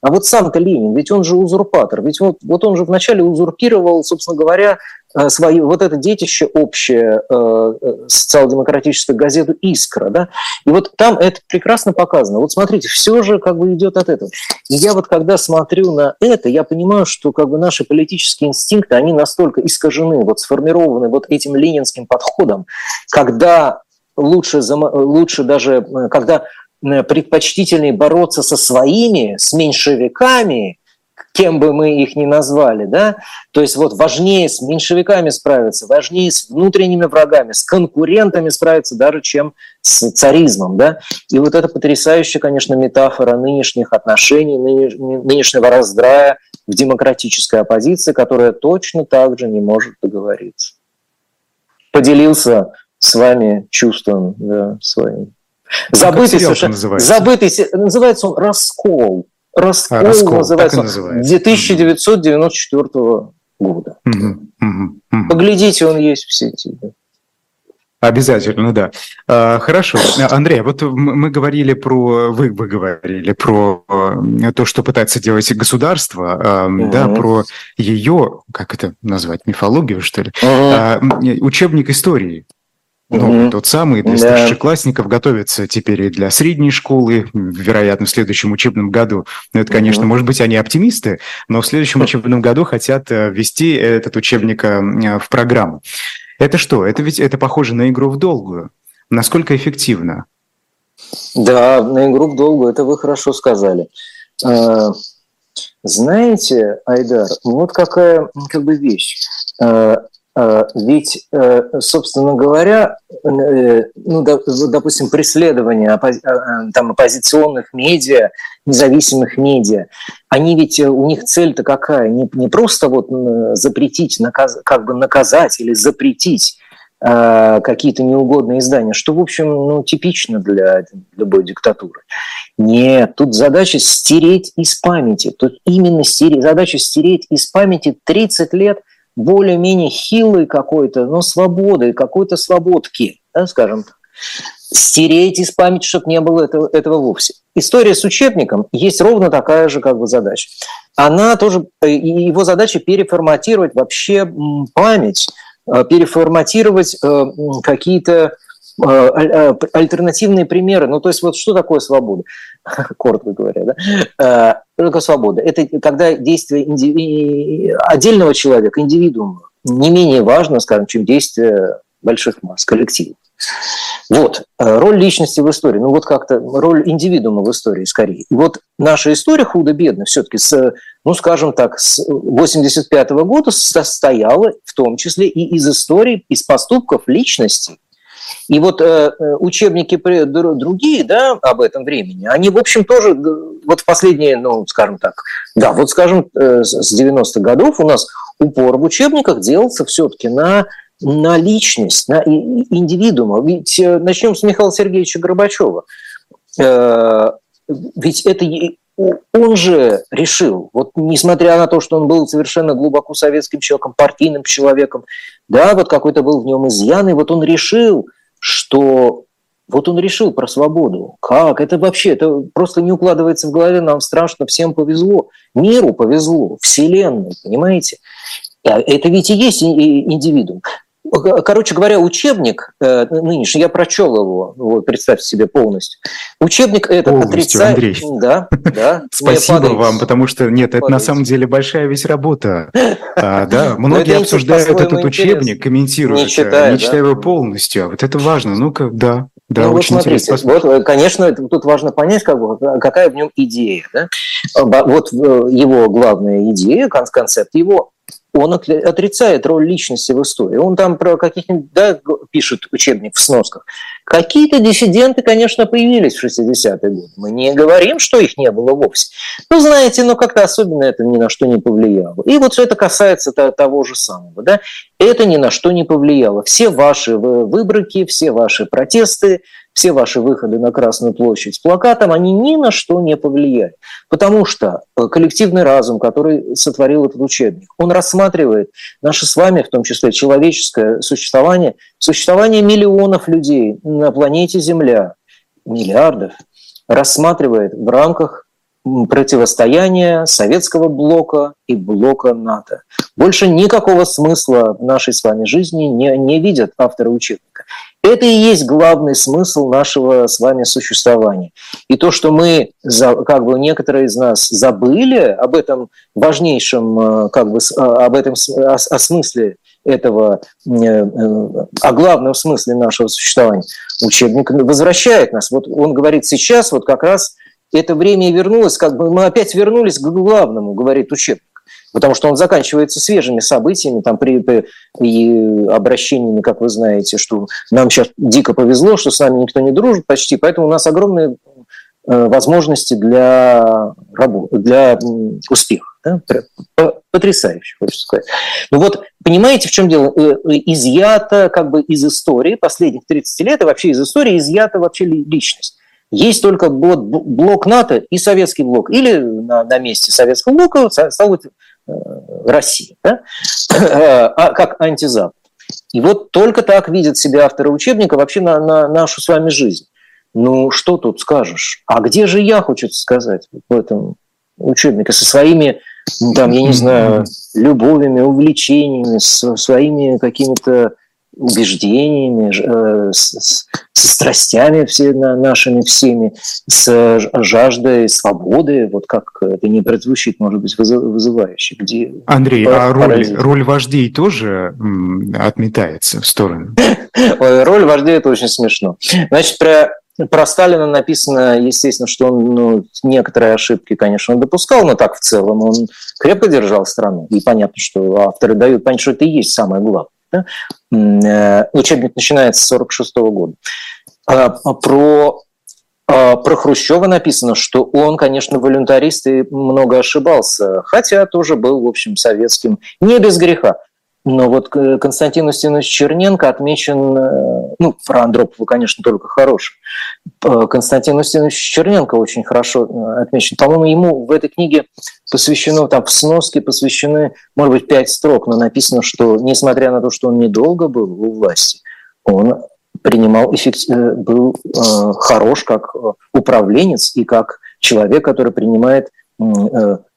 А вот сам-то Ленин, ведь он же узурпатор, ведь вот, вот он же вначале узурпировал, собственно говоря, э, свое, вот это детище общее э, э, социал-демократическую газету «Искра». Да? И вот там это прекрасно показано. Вот смотрите, все же как бы идет от этого. И я вот когда смотрю на это, я понимаю, что как бы наши политические инстинкты, они настолько искажены, вот сформированы вот этим ленинским подходом, когда лучше, лучше даже, когда Э, предпочтительнее бороться со своими, с меньшевиками, кем бы мы их ни назвали, да, то есть вот важнее с меньшевиками справиться, важнее с внутренними врагами, с конкурентами справиться даже, чем с царизмом, да, и вот это потрясающая, конечно, метафора нынешних отношений, нынешнего раздрая в демократической оппозиции, которая точно так же не может договориться. Поделился с вами чувством да, своим. Забытый совершенно. Называется? Забытый, называется он «Раскол». «Раскол», а, раскол называется, называется 1994 года. Угу, угу, угу. Поглядите, он есть в сети. Обязательно, да. А, хорошо. Андрей, вот мы говорили про, вы, вы говорили про э, то, что пытается делать государство, угу. да, про ее, как это назвать, мифологию, что ли, угу. учебник истории. Ну, угу. тот самый для да. старшеклассников готовится теперь и для средней школы, вероятно, в следующем учебном году. Ну, это, конечно, угу. может быть, они оптимисты, но в следующем учебном году хотят э, ввести этот учебник э, в программу. Это что? Это ведь это похоже на игру в долгую. Насколько эффективно? Да, на игру в долгую, это вы хорошо сказали. Э, знаете, Айдар, вот какая как бы вещь. Э, ведь, э, собственно говоря, э, ну, допустим, преследование там, оппозиционных медиа, независимых медиа, они ведь, у них цель-то какая? Не, не просто вот запретить, наказ, как бы наказать или запретить какие-то неугодные издания, что, в общем, ну, типично для любой диктатуры. Нет, тут задача стереть из памяти. Тут именно стереть, задача стереть из памяти 30 лет – более-менее хилой какой-то, но свободы, какой-то свободки, да, скажем так. Стереть из памяти, чтобы не было этого, этого вовсе. История с учебником есть ровно такая же как бы задача. Она тоже, его задача переформатировать вообще память, э, переформатировать э, какие-то э, альтернативные примеры. Ну, то есть вот что такое свобода? Коротко говоря, да? Что такое свобода? Это когда действие индиви... отдельного человека, индивидуума, не менее важно, скажем, чем действие больших масс, коллективов. Вот, э, роль личности в истории, ну вот как-то роль индивидуума в истории скорее. И вот наша история худо-бедно все-таки с, ну скажем так, с 85 -го года состояла в том числе и из истории, из поступков личности. И вот э, э учебники другие, да, об этом времени, они, в общем, тоже вот в последние, ну, скажем так, да, вот, скажем, э, с 90-х годов у нас упор в учебниках делался все-таки на на личность, на индивидуума. Ведь э, начнем с Михаила Сергеевича Горбачева. Э, ведь это он же решил, вот несмотря на то, что он был совершенно глубоко советским человеком, партийным человеком, да, вот какой-то был в нем изъян, и вот он решил, что вот он решил про свободу. Как? Это вообще, это просто не укладывается в голове, нам страшно, всем повезло. Миру повезло, Вселенной, понимаете? А это ведь и есть индивидуум. Короче говоря, учебник э, нынешний, я прочел его, вот, представьте себе полностью. Учебник этот отрицает... Андрей. Да, да. Спасибо вам, потому что, нет, это на самом деле большая ведь работа. А, да, многие обсуждают этот учебник, комментируют, не читая, не читая его полностью. А вот это важно. Ну-ка, да. Да, ну, очень вот смотрите, интересно. Вот, конечно, тут важно понять, как бы, какая в нем идея. Да? Вот э, его главная идея, концепт его он отрицает роль личности в истории. Он там про каких-нибудь, да, пишет учебник в сносках. Какие-то диссиденты, конечно, появились в 60-е годы. Мы не говорим, что их не было вовсе. Ну, знаете, но как-то особенно это ни на что не повлияло. И вот все это касается того же самого. Да? Это ни на что не повлияло. Все ваши выборки, все ваши протесты, все ваши выходы на Красную площадь с плакатом, они ни на что не повлияли. Потому что э, коллективный разум, который сотворил этот учебник, он рассматривает наше с вами, в том числе человеческое существование, существование миллионов людей на планете Земля, миллиардов, рассматривает в рамках противостояния советского блока и блока НАТО. Больше никакого смысла в нашей с вами жизни не, не видят авторы учебника. Это и есть главный смысл нашего с вами существования. И то, что мы, как бы некоторые из нас забыли об этом важнейшем, э, как бы, об этом, о, о смысле этого, э, э, о главном смысле нашего существования, учебник возвращает нас. Вот он говорит сейчас, вот как раз это время вернулось, как бы мы опять вернулись к главному, говорит учебник потому что он заканчивается свежими событиями, там, при, при, и обращениями, как вы знаете, что нам сейчас дико повезло, что с нами никто не дружит почти, поэтому у нас огромные э, возможности для, работы, для успеха. Да? Потрясающе, хочется сказать. Ну вот, понимаете, в чем дело? Э, э, изъято как бы из истории последних 30 лет, и вообще из истории изъята вообще личность. Есть только блок НАТО и советский блок. Или на, на месте советского блока стал России, да? а как антизапад. И вот только так видят себя авторы учебника вообще на, на нашу с вами жизнь. Ну, что тут скажешь? А где же я, хочется сказать, в этом учебнике со своими, там, я не знаю, любовями, увлечениями, со своими какими-то убеждениями, э, с, с страстями все, нашими всеми, с жаждой свободы, вот как это не прозвучит, может быть, вызывающе. Где Андрей, а роль, роль вождей тоже отметается в сторону? Роль вождей – это очень смешно. Значит, про про Сталина написано, естественно, что он ну, некоторые ошибки, конечно, он допускал, но так в целом он крепко держал страну. И понятно, что авторы дают понять, что это и есть самое главное. Да? Э, учебник начинается с 1946 года. А, про а, про Хрущева написано, что он, конечно, волюнтарист и много ошибался, хотя тоже был, в общем, советским, не без греха. Но вот Константин Устинович Черненко отмечен, э, ну, про Андропова, конечно, только хороший. Константин Устинович Черненко очень хорошо э, отмечен. По-моему, ему в этой книге посвящено, там в сноске посвящены, может быть, пять строк, но написано, что, несмотря на то, что он недолго был у власти, он принимал эффектив, был хорош как управленец и как человек, который принимает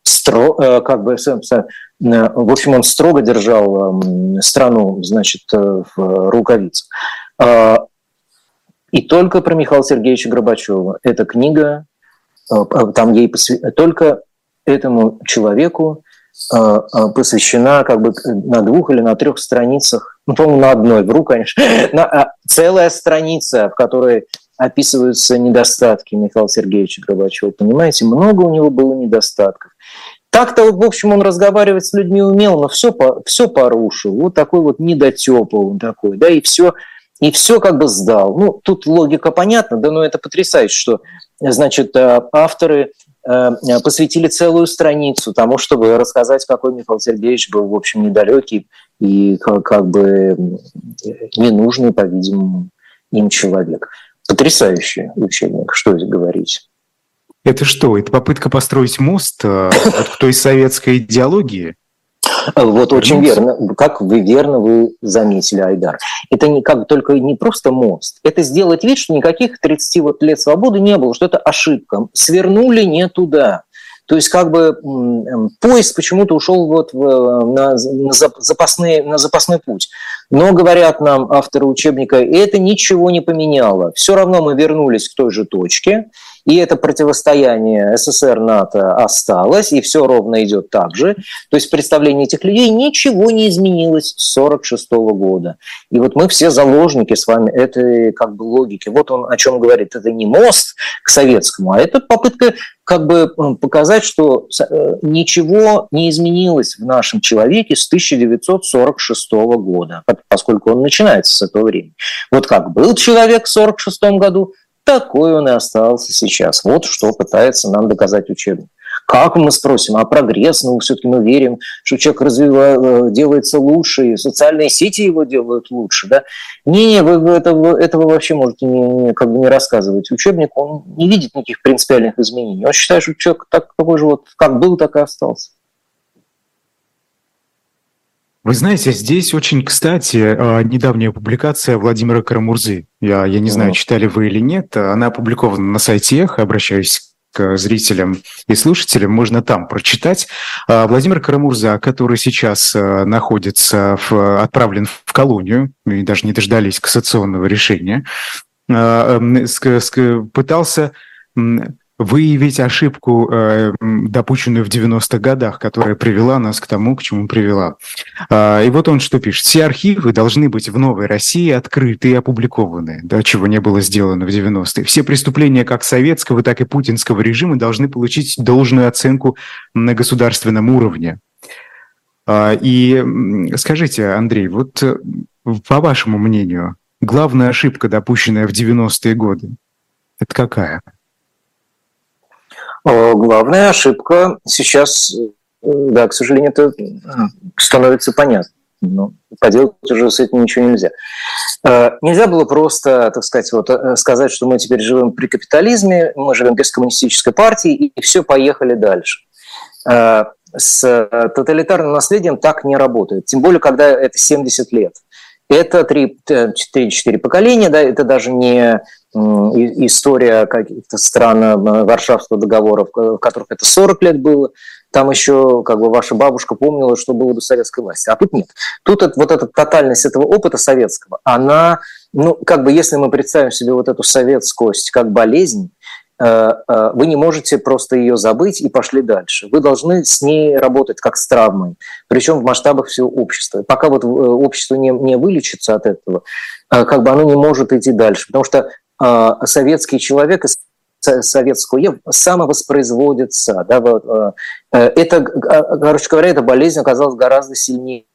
стро, как бы, в общем, он строго держал страну, значит, в рукавицах. И только про Михаила Сергеевича Горбачева. Эта книга, там ей посвя... только этому человеку посвящена как бы на двух или на трех страницах, ну, по-моему, на одной, вру, конечно, а, целая страница, в которой описываются недостатки Михаила Сергеевича Горбачева. Понимаете, много у него было недостатков. Так-то, в общем, он разговаривать с людьми умел, но все, все порушил. Вот такой вот недотепал он такой, да, и все, и все как бы сдал. Ну, тут логика понятна, да, но это потрясающе, что, значит, авторы Э, посвятили целую страницу тому, чтобы рассказать, какой Михаил Сергеевич был, в общем, недалекий и как бы ненужный, по-видимому, им человек. Потрясающий учебник, что здесь говорить. Это что, это попытка построить мост э, к той советской идеологии? Вот очень верно, как вы верно вы заметили, Айдар. Это не как только не просто мост, это сделать вид, что никаких 30 вот лет свободы не было, что это ошибка. Свернули не туда. То есть как бы поезд почему-то ушел вот в, на, на, запасные, на запасной путь. Но, говорят нам авторы учебника, это ничего не поменяло. Все равно мы вернулись к той же точке и это противостояние СССР-НАТО осталось, и все ровно идет так же. То есть представление этих людей ничего не изменилось с 1946 года. И вот мы все заложники с вами этой как бы логики. Вот он о чем говорит. Это не мост к советскому, а это попытка как бы показать, что э, ничего не изменилось в нашем человеке с 1946 года, поскольку он начинается с этого времени. Вот как был человек в 1946 году, такой он и остался сейчас. Вот что пытается нам доказать учебник. Как мы спросим, а прогресс, ну, все-таки мы верим, что человек развивает, э, делается лучше, и социальные сети его делают лучше, да? Не-не, вы, вы этого, этого вообще можете не, не, как бы не рассказывать. Учебник, он не видит никаких принципиальных изменений. Он считает, что человек так, такой же вот, как был, так и остался. Вы знаете, здесь очень, кстати, а, недавняя публикация Владимира Карамурзы. Я, я не знаю, читали вы или нет. Она опубликована на сайте Эхо. Обращаюсь к зрителям и слушателям, можно там прочитать. А, Владимир Карамурза, который сейчас а, находится, в, отправлен в колонию, и даже не дождались кассационного решения, пытался выявить ошибку, э, допущенную в 90-х годах, которая привела нас к тому, к чему привела. Э, и вот он что пишет. Все архивы должны быть в Новой России открыты и опубликованы, да, чего не было сделано в 90-е. Все преступления как советского, так и путинского режима должны получить должную оценку на государственном уровне. Э, и скажите, Андрей, вот э, по вашему мнению, главная ошибка, допущенная в 90-е годы, это какая? Э, главная ошибка сейчас, э, да, к сожалению, это становится понятно. Но поделать уже с этим ничего нельзя. Э, нельзя было просто, так сказать, вот, сказать, что мы теперь живем при капитализме, мы живем без коммунистической партии, и все, поехали дальше. С тоталитарным наследием так не работает, тем более, когда это 70 лет. Это 3-4 поколения, да, это даже не история каких-то стран э, Варшавского договора, в которых это 40 лет было, там еще как бы ваша бабушка помнила, что было до советской власти. А тут нет. Тут вот эта тотальность этого опыта советского, она, ну, как бы если мы представим себе вот эту советскость как болезнь, э, э, вы не можете просто ее забыть и пошли дальше. Вы должны с ней работать как с травмой, причем в масштабах всего общества. Пока вот общество не, не вылечится от этого, как бы оно не может идти дальше, потому что советский человек советскую самовоспроизводится. Да, вот, а, это, а, короче говоря, эта болезнь оказалась гораздо сильнее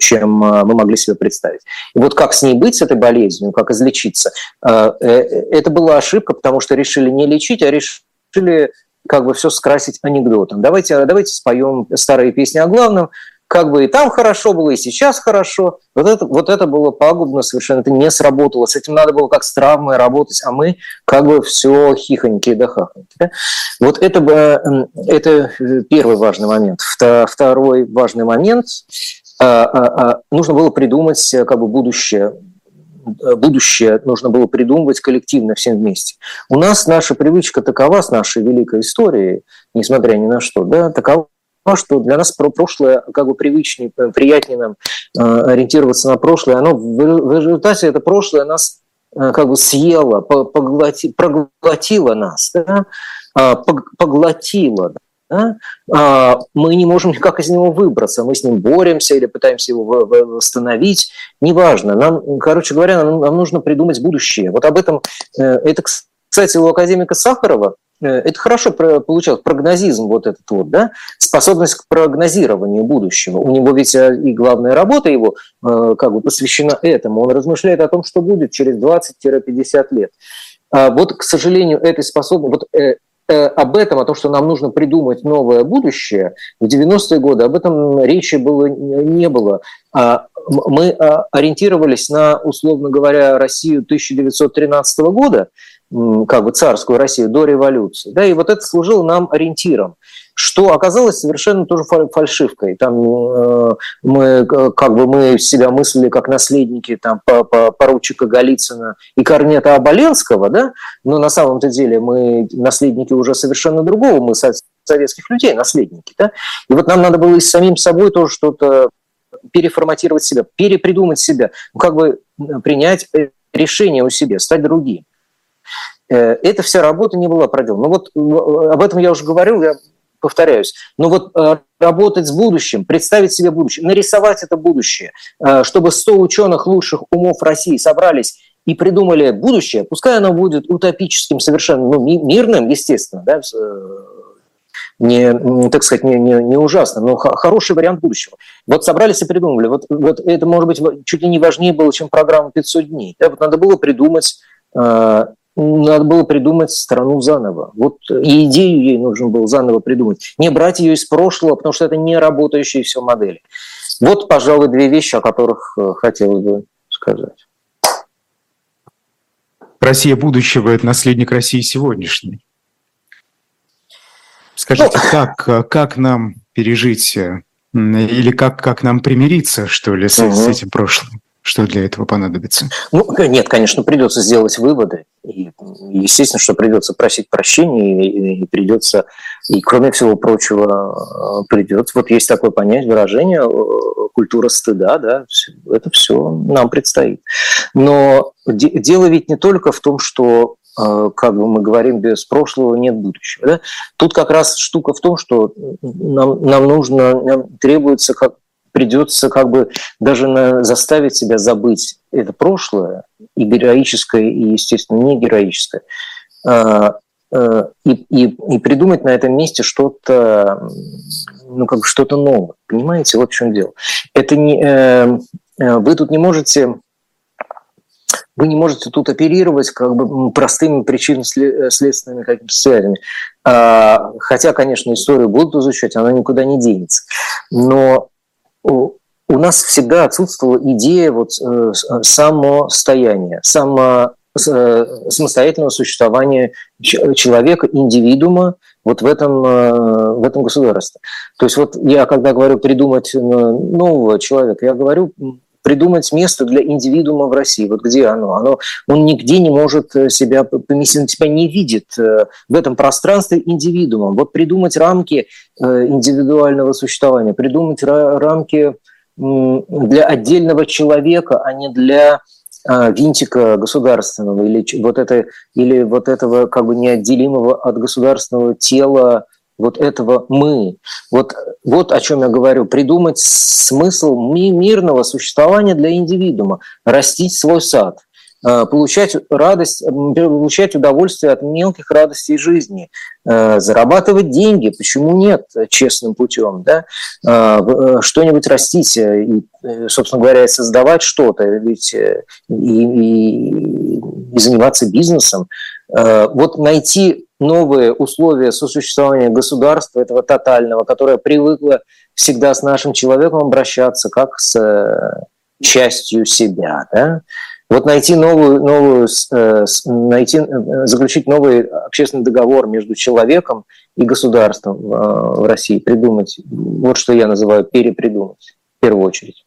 чем мы могли себе представить. И вот как с ней быть, с этой болезнью, как излечиться, э, это была ошибка, потому что решили не лечить, а решили как бы все скрасить анекдотом. Давайте, давайте споем старые песни о главном, как бы и там хорошо было, и сейчас хорошо. Вот это, вот это было пагубно совершенно, это не сработало. С этим надо было как с травмой работать, а мы как бы все хихоньки да хахоньки. Вот это, бы, это первый важный момент. Второй важный момент а, нужно было придумать как бы будущее будущее нужно было придумывать коллективно всем вместе. У нас наша привычка такова с нашей великой историей, несмотря ни на что, да, такова что для нас про прошлое как бы привычнее, приятнее нам ориентироваться на прошлое. Оно в результате это прошлое нас как бы съело, поглоти, проглотило нас, да? поглотило. Да? А, мы не можем никак из него выбраться, мы с ним боремся или пытаемся его восстановить, неважно. Нам, короче говоря, нам, нужно придумать будущее. Вот об этом, э, это, кстати, у академика Сахарова, э, это хорошо получалось, прогнозизм вот этот вот, да, способность к прогнозированию будущего. У него ведь э, и главная работа его как бы посвящена этому. Он размышляет о том, что будет через 20-50 лет. А вот, к сожалению, этой способности, вот Э, об этом, о том, что нам нужно придумать новое будущее, в 90-е годы об этом речи было, не было. А мы а, ориентировались на, условно говоря, Россию 1913 года, как бы царскую Россию до революции. Да, и вот это служило нам ориентиром что оказалось совершенно тоже фальшивкой. Там э, мы как бы мы себя мыслили как наследники там поручика Голицына и Корнета Оболенского, да, но на самом-то деле мы наследники уже совершенно другого, мы советских людей наследники, да. И вот нам надо было и с самим собой тоже что-то переформатировать себя, перепридумать себя, ну, как бы принять решение у себя, стать другим. Э, эта вся работа не была проделана. Ну вот э, об этом я уже говорил, я повторяюсь, но вот э, работать с будущим, представить себе будущее, нарисовать это будущее, чтобы 100 ученых лучших умов России собрались и придумали будущее, пускай оно будет утопическим совершенно, ну, мирным, естественно, да, не, так сказать, не, не, не ужасным, но хороший вариант будущего. Вот собрались и придумали. Вот, вот это, может быть, чуть ли не важнее было, чем программа 500 дней. Да, вот надо было придумать надо было придумать страну заново. Вот и идею ей нужно было заново придумать. Не брать ее из прошлого, потому что это не работающие все модели. Вот, пожалуй, две вещи, о которых э, хотелось бы сказать. Россия будущего – это наследник России сегодняшней. Скажите, ну, как, как нам пережить э, или как, как нам примириться, что ли, с, угу. с этим прошлым? Что для этого понадобится? Ну, нет, конечно, придется сделать выводы. И, естественно, что придется просить прощения, и, придется, и кроме всего прочего, придется, вот есть такое понятие, выражение, э, культура стыда, да, это все нам предстоит. Но дело ведь не только в том, что э, как бы мы говорим, без прошлого нет будущего. Да? Тут как раз штука в том, что нам, нам нужно, нам требуется как придется как бы даже на, заставить себя забыть это прошлое, и героическое, и, естественно, не героическое, а, а, и, и, и придумать на этом месте что-то, ну, как что-то новое. Понимаете, вот в чем дело. Это не, э, э, вы тут не можете вы не можете тут оперировать как бы простыми причинно-следственными какими-то связями. А, хотя, конечно, историю будут изучать, она никуда не денется. Но у нас всегда отсутствовала идея вот э, самостояния, само, э, самостоятельного существования человека, индивидуума вот в этом, э, в этом государстве. То есть вот я, когда говорю придумать нового человека, я говорю придумать место для индивидуума в России. Вот где оно? оно он нигде не может себя поместить, он себя не видит в этом пространстве индивидуумом. Вот придумать рамки индивидуального существования, придумать рамки для отдельного человека, а не для винтика государственного или вот, это, или вот этого как бы неотделимого от государственного тела вот этого мы. Вот, вот о чем я говорю. Придумать смысл мирного существования для индивидуума, растить свой сад. Э, получать радость, получать удовольствие от мелких радостей жизни, э, зарабатывать деньги, почему нет, честным путем, да, э, что-нибудь растить и, собственно говоря, создавать что-то, ведь и, и, и заниматься бизнесом. Вот найти новые условия сосуществования государства, этого тотального, которое привыкло всегда с нашим человеком обращаться как с частью себя, да, вот найти новую, новую э, найти, э, заключить новый общественный договор между человеком и государством э, в России, придумать. Вот что я называю перепридумать в первую очередь.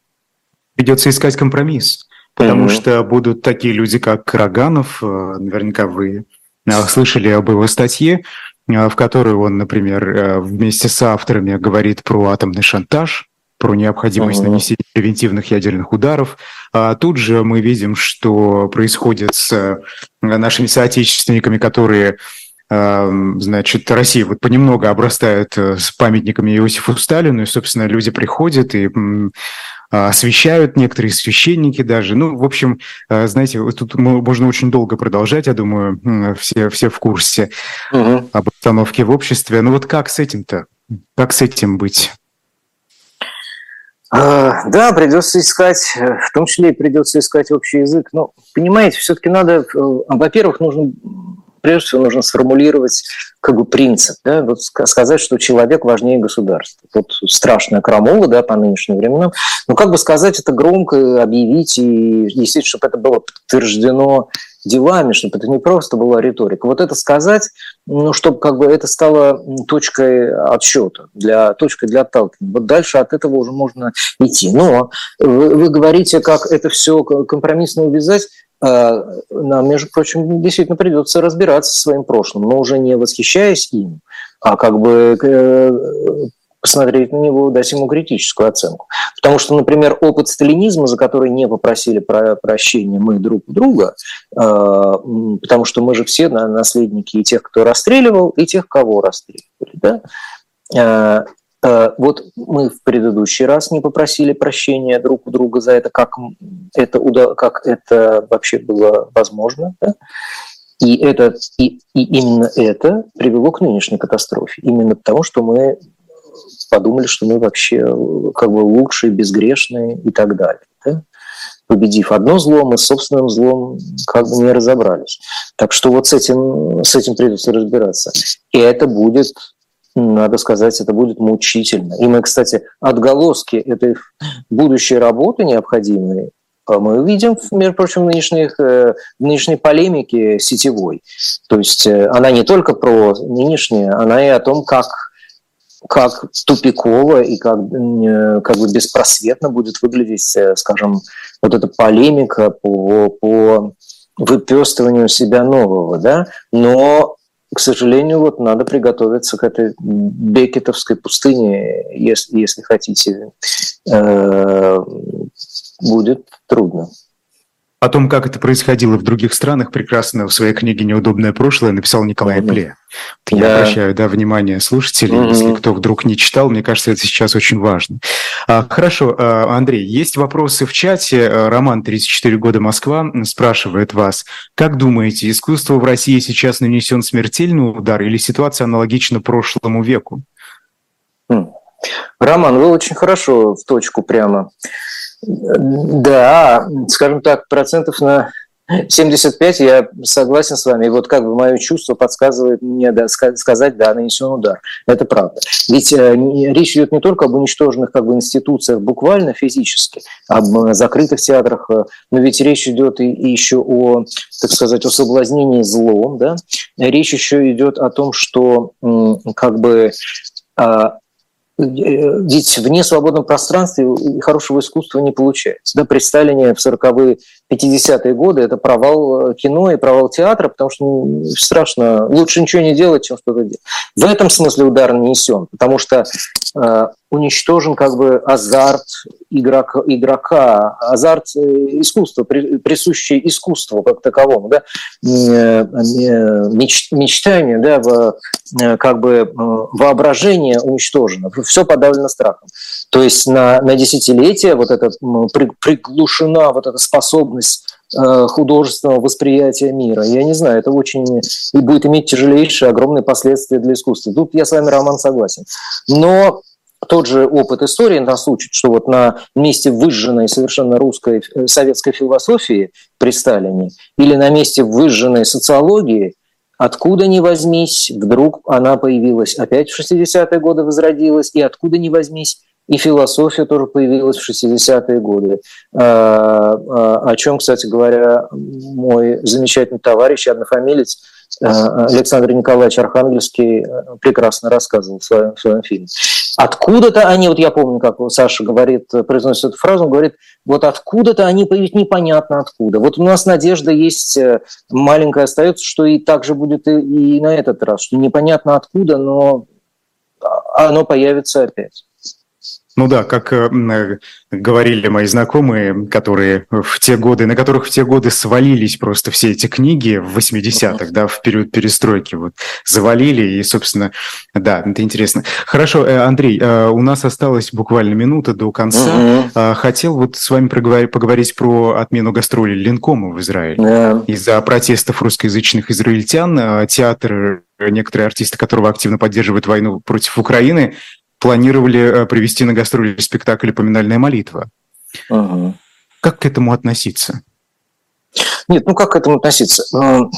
Придется искать компромисс. потому mm-hmm. что будут такие люди, как Караганов, наверняка вы слышали об его статье, в которой он, например, вместе с авторами говорит про атомный шантаж, про необходимость нанесения превентивных ядерных ударов. А тут же мы видим, что происходит с нашими соотечественниками, которые значит, Россия вот понемногу обрастает э, с памятниками Иосифу Сталину, и, собственно, люди приходят и освещают некоторые священники даже. Ну, в общем, э, знаете, тут можно очень долго продолжать, я думаю, все, все в курсе угу. об обстановке в обществе. Ну вот как с этим-то? Как с этим быть? А, да, придется искать, э, в том числе и придется искать общий язык. Но, понимаете, все-таки надо, э, во-первых, нужно, прежде всего, нужно сформулировать как бы принцип, да, вот сказать, что человек важнее государства. Вот страшная крамола, да, по нынешним временам. Но как бы сказать это громко, объявить, и, естественно, чтобы это было подтверждено делами, чтобы это не просто была риторика. Вот это сказать, ну, чтобы как бы это стало точкой отсчета, для, точкой для отталкивания. Вот дальше от этого уже можно идти. Но вы, вы говорите, как это все компромиссно увязать, нам, между прочим, действительно придется разбираться со своим прошлым, но уже не восхищаясь им, а как бы э, посмотреть на него, дать ему критическую оценку. Потому что, например, опыт сталинизма, за который не попросили про прощения мы друг у друга, э, потому что мы же все наследники и тех, кто расстреливал, и тех, кого расстреливали. Да? Э, вот мы в предыдущий раз не попросили прощения друг у друга за это, как это, как это вообще было возможно. Да? И, это, и, и именно это привело к нынешней катастрофе. Именно потому, что мы подумали, что мы вообще э, как бы лучшие, безгрешные и так далее. Да? Победив одно зло, мы с собственным злом как бы не разобрались. Так что вот с этим, с этим придется разбираться. И это будет надо сказать, это будет мучительно. И мы, кстати, отголоски этой будущей работы необходимой а мы увидим, между прочим, в, нынешних, э, в нынешней полемике сетевой. То есть э, она не только про нынешнее, она и о том, как как тупиково и как, э, как бы беспросветно будет выглядеть, э, скажем, вот эта полемика по, по выпестыванию себя нового, да, но к сожалению, вот надо приготовиться к этой бекетовской пустыне, если, если хотите. Э, будет трудно. О том, как это происходило в других странах, прекрасно в своей книге «Неудобное прошлое» написал Николай mm-hmm. Пле. Я да. обращаю да, внимание слушателей, mm-hmm. если кто вдруг не читал, мне кажется, это сейчас очень важно. А, хорошо, а, Андрей, есть вопросы в чате. А, Роман, 34 года, Москва, спрашивает вас, как думаете, искусство в России сейчас нанесен смертельный удар или ситуация аналогична прошлому веку? Роман, вы очень хорошо в точку прямо. Да, скажем так, процентов на 75 я согласен с вами. И вот как бы мое чувство подсказывает мне да, сказать, да, нанесен удар. Это правда. Ведь э, речь идет не только об уничтоженных как бы, институциях буквально физически, об э, закрытых театрах, э, но ведь речь идет и, и еще о, так сказать, о соблазнении злом. Да? Речь еще идет о том, что как бы а, ведь в несвободном пространстве хорошего искусства не получается. Да, при Сталине в 40-е, 50-е годы это провал э, кино и провал театра, потому что ну, страшно, лучше ничего не делать, чем что-то делать. В этом смысле удар нанесен, потому что э, уничтожен как бы азарт игрока, игрока азарт э, искусства, присущий искусству как таковому, да, э, меч, мечтание, да, как бы воображение уничтожено, все подавлено страхом. То есть на, на десятилетия вот эта приглушена вот эта способность художественного восприятия мира. Я не знаю, это очень и будет иметь тяжелейшие, огромные последствия для искусства. Тут я с вами, Роман, согласен. Но тот же опыт истории нас учит, что вот на месте выжженной совершенно русской э, советской философии при Сталине или на месте выжженной социологии, откуда ни возьмись, вдруг она появилась опять в 60-е годы, возродилась, и откуда ни возьмись, и философия тоже появилась в 60-е годы. А, а, о чем, кстати говоря, мой замечательный товарищ, однофамилец Александр Николаевич Архангельский прекрасно рассказывал в своем, в своем фильме. Откуда-то они, вот я помню, как Саша говорит, произносит эту фразу, он говорит, вот откуда-то они появились, непонятно откуда. Вот у нас надежда есть, маленькая остается, что и так же будет и, и на этот раз, что непонятно откуда, но оно появится опять. Ну да, как э, э, говорили мои знакомые, которые в те годы, на которых в те годы свалились просто все эти книги в 80-х, да, в период перестройки, вот, завалили, и, собственно, да, это интересно. Хорошо, э, Андрей, у нас осталась буквально минута до конца. Угу. Хотел вот с вами поговорить про отмену гастролей Ленкома в Израиле. Да. Из-за протестов русскоязычных израильтян театр некоторые артисты, которого активно поддерживают войну против Украины, планировали э, привести на гастроли спектакль «Поминальная молитва». Угу. Как к этому относиться? Нет, ну как к этому относиться? Ну,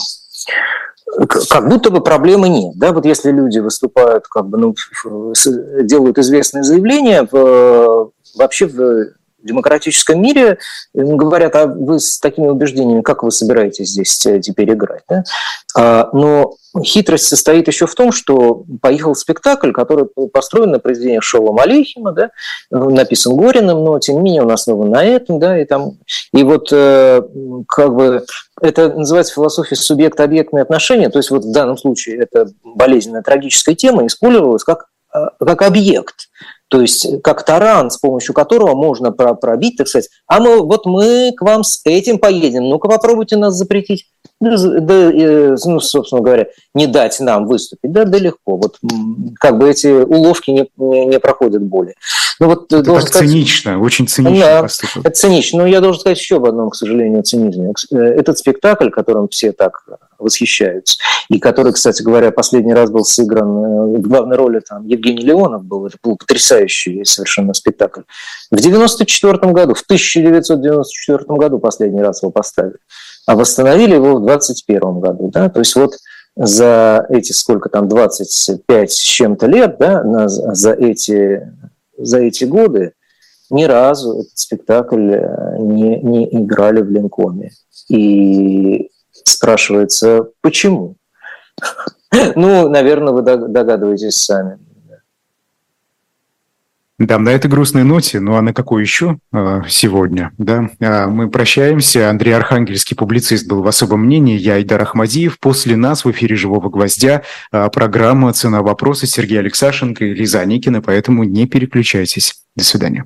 как будто бы проблемы нет. Да? Вот если люди выступают, как бы, ну, делают известные заявления, вообще в демократическом мире говорят, а вы с такими убеждениями, как вы собираетесь здесь э, теперь играть? Да? А, но хитрость состоит еще в том, что поехал спектакль, который построен на произведении Шола Алейхима, да, написан Гориным, но тем не менее он основан на этом, да, и там, и вот э, как бы это называется философия субъект-объектные отношения, то есть вот в данном случае это болезненная трагическая тема использовалась как, э, как объект, то есть как таран, с помощью которого можно пробить, так сказать, а мы, вот мы к вам с этим поедем, ну-ка попробуйте нас запретить. Да, да, ну, собственно говоря, не дать нам выступить, да, да легко. Вот как бы эти уловки не, не, не проходят более. Ну, вот, это так сказать, цинично, очень цинично да, поступок. Это цинично. Но я должен сказать еще об одном, к сожалению, цинизме. Э, этот спектакль, которым все так восхищаются, и который, кстати говоря, последний раз был сыгран э, в главной роли там Евгений Леонов был, это был потрясающий совершенно спектакль. В 94 году, в 1994 году последний раз его поставили, а восстановили его в 21 году, да, то есть вот за эти сколько там, 25 с чем-то лет, да, на, за, эти, за эти годы ни разу этот спектакль э, не, не играли в Ленкоме. И спрашивается, почему? Ну, наверное, вы догадываетесь сами. Да, на этой грустной ноте, ну а на какой еще э, сегодня, да, э, мы прощаемся. Андрей Архангельский, публицист, был в особом мнении. Я Айдар Ахмадиев. После нас в эфире «Живого гвоздя» э, программа «Цена вопроса» Сергей Алексашенко и Лиза Никина, поэтому не переключайтесь. До свидания.